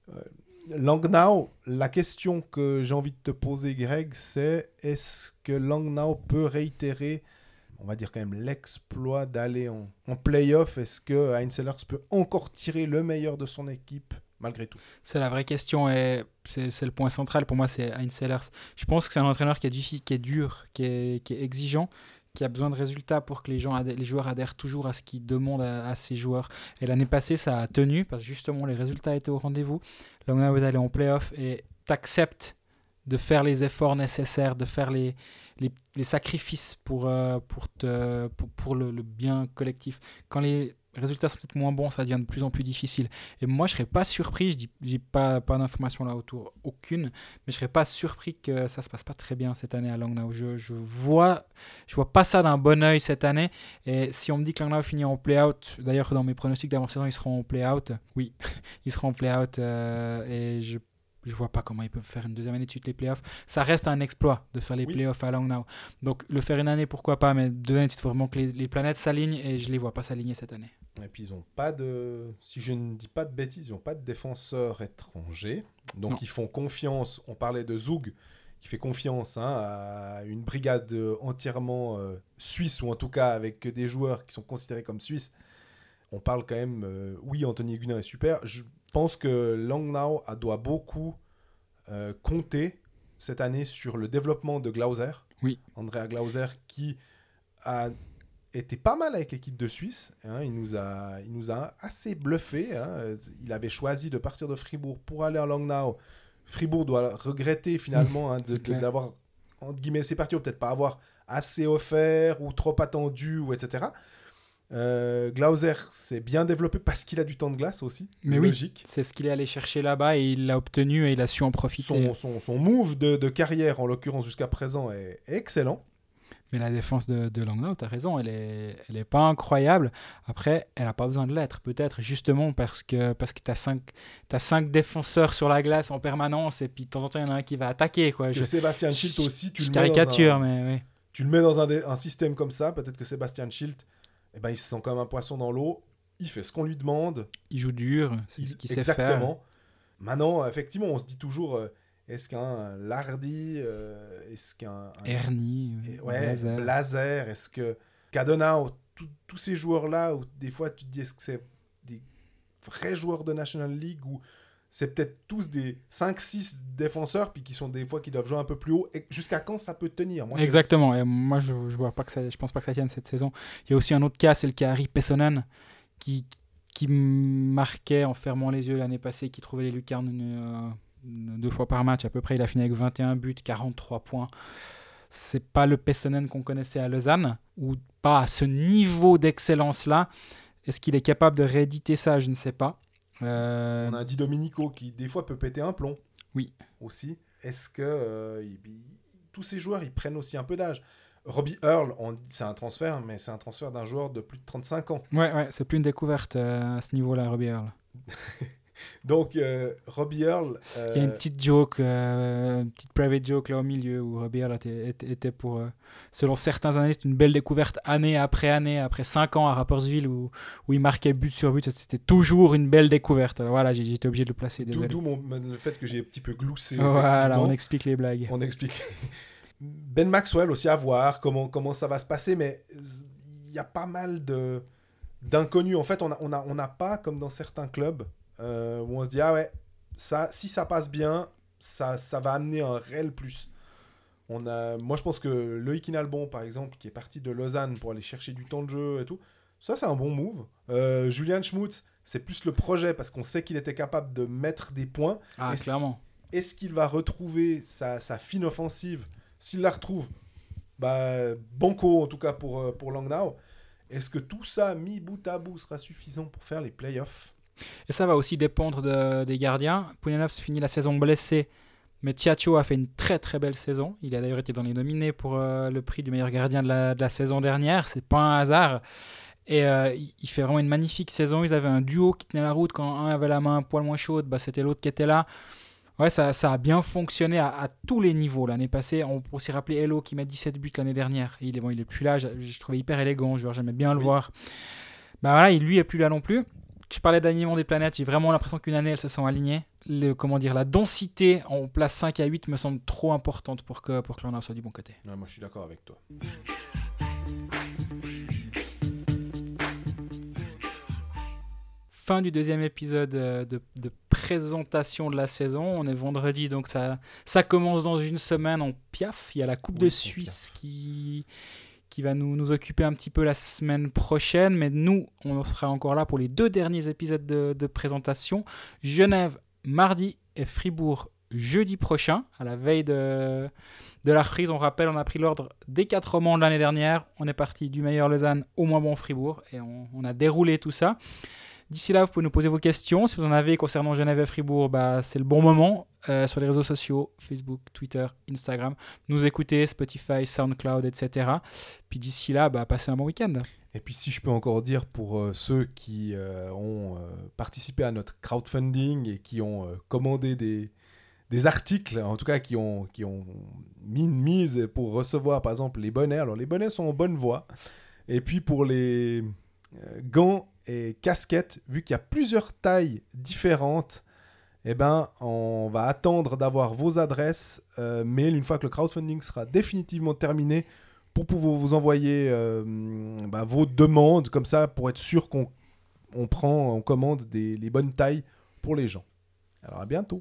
Euh, Langnau, la question que j'ai envie de te poser, Greg, c'est est-ce que Langnau peut réitérer, on va dire quand même, l'exploit d'aller en, en playoff? Est-ce que Heinz peut encore tirer le meilleur de son équipe malgré tout? C'est la vraie question et c'est le point central pour moi, c'est Heinz. Je pense que c'est un entraîneur qui est, diffi- qui est dur, est, qui est exigeant, qui a besoin de résultats pour que les, gens les joueurs adhèrent toujours à ce qu'il demande à, à ses joueurs. Et l'année passée, ça a tenu parce que justement, les résultats étaient au rendez-vous. Là, on est allé en playoff et t'acceptes de faire les efforts nécessaires, de faire les, les, sacrifices pour, euh, pour, te, pour le, le bien collectif. Quand les résultats sont peut-être moins bons, ça devient de plus en plus difficile. Et moi, je serais pas surpris, je dis, pas, pas d'informations là autour, aucune, mais je serais pas surpris que ça se passe pas très bien cette année à Langnau. Je, je vois, je vois pas ça d'un bon oeil cette année. Et si on me dit que Langnau finit en play-out, d'ailleurs dans mes pronostics d'avant-saison, ils seront en play-out. Oui, ils seront en play-out euh, et je je vois pas comment ils peuvent faire une deuxième année de suite les playoffs. Ça reste un exploit de faire les Oui. playoffs à Langnau. Donc le faire une année, pourquoi pas, mais deux années de suite, il faut vraiment que les, les planètes s'alignent et je les vois pas s'aligner cette année. Et puis ils ont pas de, si je ne dis pas de bêtises, ils n'ont pas de défenseurs étrangers. Donc Non. ils font confiance. On parlait de Zug qui fait confiance hein, à une brigade entièrement euh, suisse ou en tout cas avec des joueurs qui sont considérés comme suisses. On parle quand même, euh, oui, Anthony Gunin est super. Je pense que Langnau doit beaucoup euh, compter cette année sur le développement de Glauser. Oui. Andrea Glauser qui a était pas mal avec l'équipe de Suisse. hein. il, nous a, il nous a assez bluffé. hein. Il avait choisi de partir de Fribourg pour aller à Langnau. Fribourg doit regretter finalement hein, d'avoir, entre guillemets, c'est parti, ou peut-être pas avoir assez offert ou trop attendu, ou etc. Euh, Glauser s'est bien développé parce qu'il a du temps de glace aussi. Mais oui. C'est ce qu'il est allé chercher là-bas et il l'a obtenu et il a su en profiter. Son, son, son move de, de carrière, en l'occurrence jusqu'à présent, est, excellent. Mais la défense de, de Langnau, tu as raison, elle est, elle est pas incroyable. Après, elle n'a pas besoin de l'être, peut-être justement parce que, parce que tu as, cinq défenseurs sur la glace en permanence et puis de temps en temps, il y en a un qui va attaquer. Quoi. Que Je, Sébastien Schilt aussi, tu je le mets dans un- mais oui. tu le mets dans un, dé- un système comme ça, peut-être que Sébastien Schilt, eh ben, il se sent comme un poisson dans l'eau. Il fait ce qu'on lui demande. Il joue dur, c'est ce qu'il sait faire. Exactement. Maintenant, effectivement, on se dit toujours euh, est-ce qu'un Lardy, euh, est-ce qu'un. un- Ernie, euh, ouais, Blazer. Blazer, est-ce que. Cadena, tous ces joueurs-là, où des fois tu te dis est-ce que c'est des vrais joueurs de National League ou c'est peut-être tous des 5-6 défenseurs puis qui sont des fois qui doivent jouer un peu plus haut et jusqu'à quand ça peut tenir? Moi, Exactement. Et moi, je, je vois pas que ça, je pense pas que ça tienne cette saison. Il y a aussi un autre cas, c'est le cas Harry Pessonen, qui, qui marquait en fermant les yeux l'année passée, qui trouvait les lucarnes euh, deux fois par match à peu près. Il a fini avec 21 buts, 43 points. C'est pas le Pessonen qu'on connaissait à Lausanne, ou pas à ce niveau d'excellence-là. Est-ce qu'il est capable de rééditer ça? Je ne sais pas. Euh, On a un Di Domenico qui des fois peut péter un plomb. Oui. Aussi. Est-ce que euh, il- il- tous ces joueurs ils prennent aussi un peu d'âge? Robbie Earl, dit- c'est un transfert, mais c'est un transfert d'un joueur de plus de 35 ans. Ouais, ouais, c'est plus une découverte euh, à ce niveau-là, Robbie Earl. Donc euh, Robbie Earl, euh, Il y a une petite joke, euh, une petite private joke là au milieu où Robbie Earl était, pour, euh, selon certains analystes, une belle découverte année après année, après 5 ans à Rapperswil où, où il marquait but sur but. C'était toujours une belle découverte. Alors voilà, j'étais obligé de le placer. d'où le fait que j'ai un petit peu gloussé. Voilà, on explique les blagues. On explique. Ben Maxwell aussi à voir comment, comment ça va se passer, mais il y a pas mal de d'inconnus. En fait, on n'a on a, on n'a pas, comme dans certains clubs, euh, où on se dit, ah ouais, ça, si ça passe bien, ça, ça va amener un réel plus. On a, moi, je pense que Loïc Inalbon, par exemple, qui est parti de Lausanne pour aller chercher du temps de jeu et tout, ça, c'est un bon move. Euh, Julian Schmutz, c'est plus le projet parce qu'on sait qu'il était capable de mettre des points. Ah, Et c'est- clairement. Est-ce qu'il va retrouver sa, sa fine offensive S'il la retrouve, bah, banco en tout cas pour, euh, pour Langnau. Est-ce que tout ça, mis bout à bout, sera suffisant pour faire les playoffs? Et ça va aussi dépendre de- des gardiens. Poulianov finit la saison blessé, mais Tiacho a fait une très très belle saison. Il a d'ailleurs été dans les nominés pour euh, le prix du meilleur gardien de la, de la saison dernière. C'est pas un hasard. Et euh, il fait vraiment une magnifique saison. Ils avaient un duo qui tenait la route. Quand un avait la main un poil moins chaude, bah, c'était l'autre qui était là. Ouais, ça, ça a bien fonctionné à, à tous les niveaux l'année passée. On peut aussi rappeler Hello qui met 17 buts l'année dernière. Il est, bon, il est plus là. Je, je trouvais hyper élégant. J'aimais bien le Oui. voir. Bah voilà, il lui est plus là non plus. Tu parlais d'alignement des planètes. J'ai vraiment l'impression qu'une année, elles se sont alignées. Le, comment dire, la densité en place 5 à 8 me semble trop importante pour que, pour que l'on soit du bon côté. Ouais, moi, je suis d'accord avec toi. fin du deuxième épisode euh, de, de présentation de la saison. On est vendredi, donc ça, ça commence dans une semaine en piaf. Il y a la Coupe Oui, de Suisse qui, qui va nous, nous occuper un petit peu la semaine prochaine. Mais nous, on sera encore là pour les deux derniers épisodes de, présentation. Genève mardi et Fribourg jeudi prochain, à la veille de, de la reprise. On rappelle, on a pris l'ordre des quatre romans de l'année dernière. On est parti du meilleur Lausanne au moins bon Fribourg et on a déroulé tout ça. D'ici là, vous pouvez nous poser vos questions. Si vous en avez concernant Genève et Fribourg, bah, c'est le bon moment. Euh, sur les réseaux sociaux, Facebook, Twitter, Instagram. Nous écouter, Spotify, SoundCloud, etc. Puis d'ici là, bah, passez un bon week-end. Et puis si je peux encore dire pour euh, ceux qui euh, ont participé à notre crowdfunding et qui ont commandé des, des articles, en tout cas qui ont, qui ont mis une mise pour recevoir par exemple les bonnets. Alors les bonnets sont en bonne voie. Et puis pour les gants et casquettes, vu qu'il y a plusieurs tailles différentes, eh ben, on va attendre d'avoir vos adresses euh, mail une fois que le crowdfunding sera définitivement terminé pour pouvoir vous envoyer euh, bah, vos demandes comme ça pour être sûr qu'on on prend, on commande des, les bonnes tailles pour les gens. Alors à bientôt.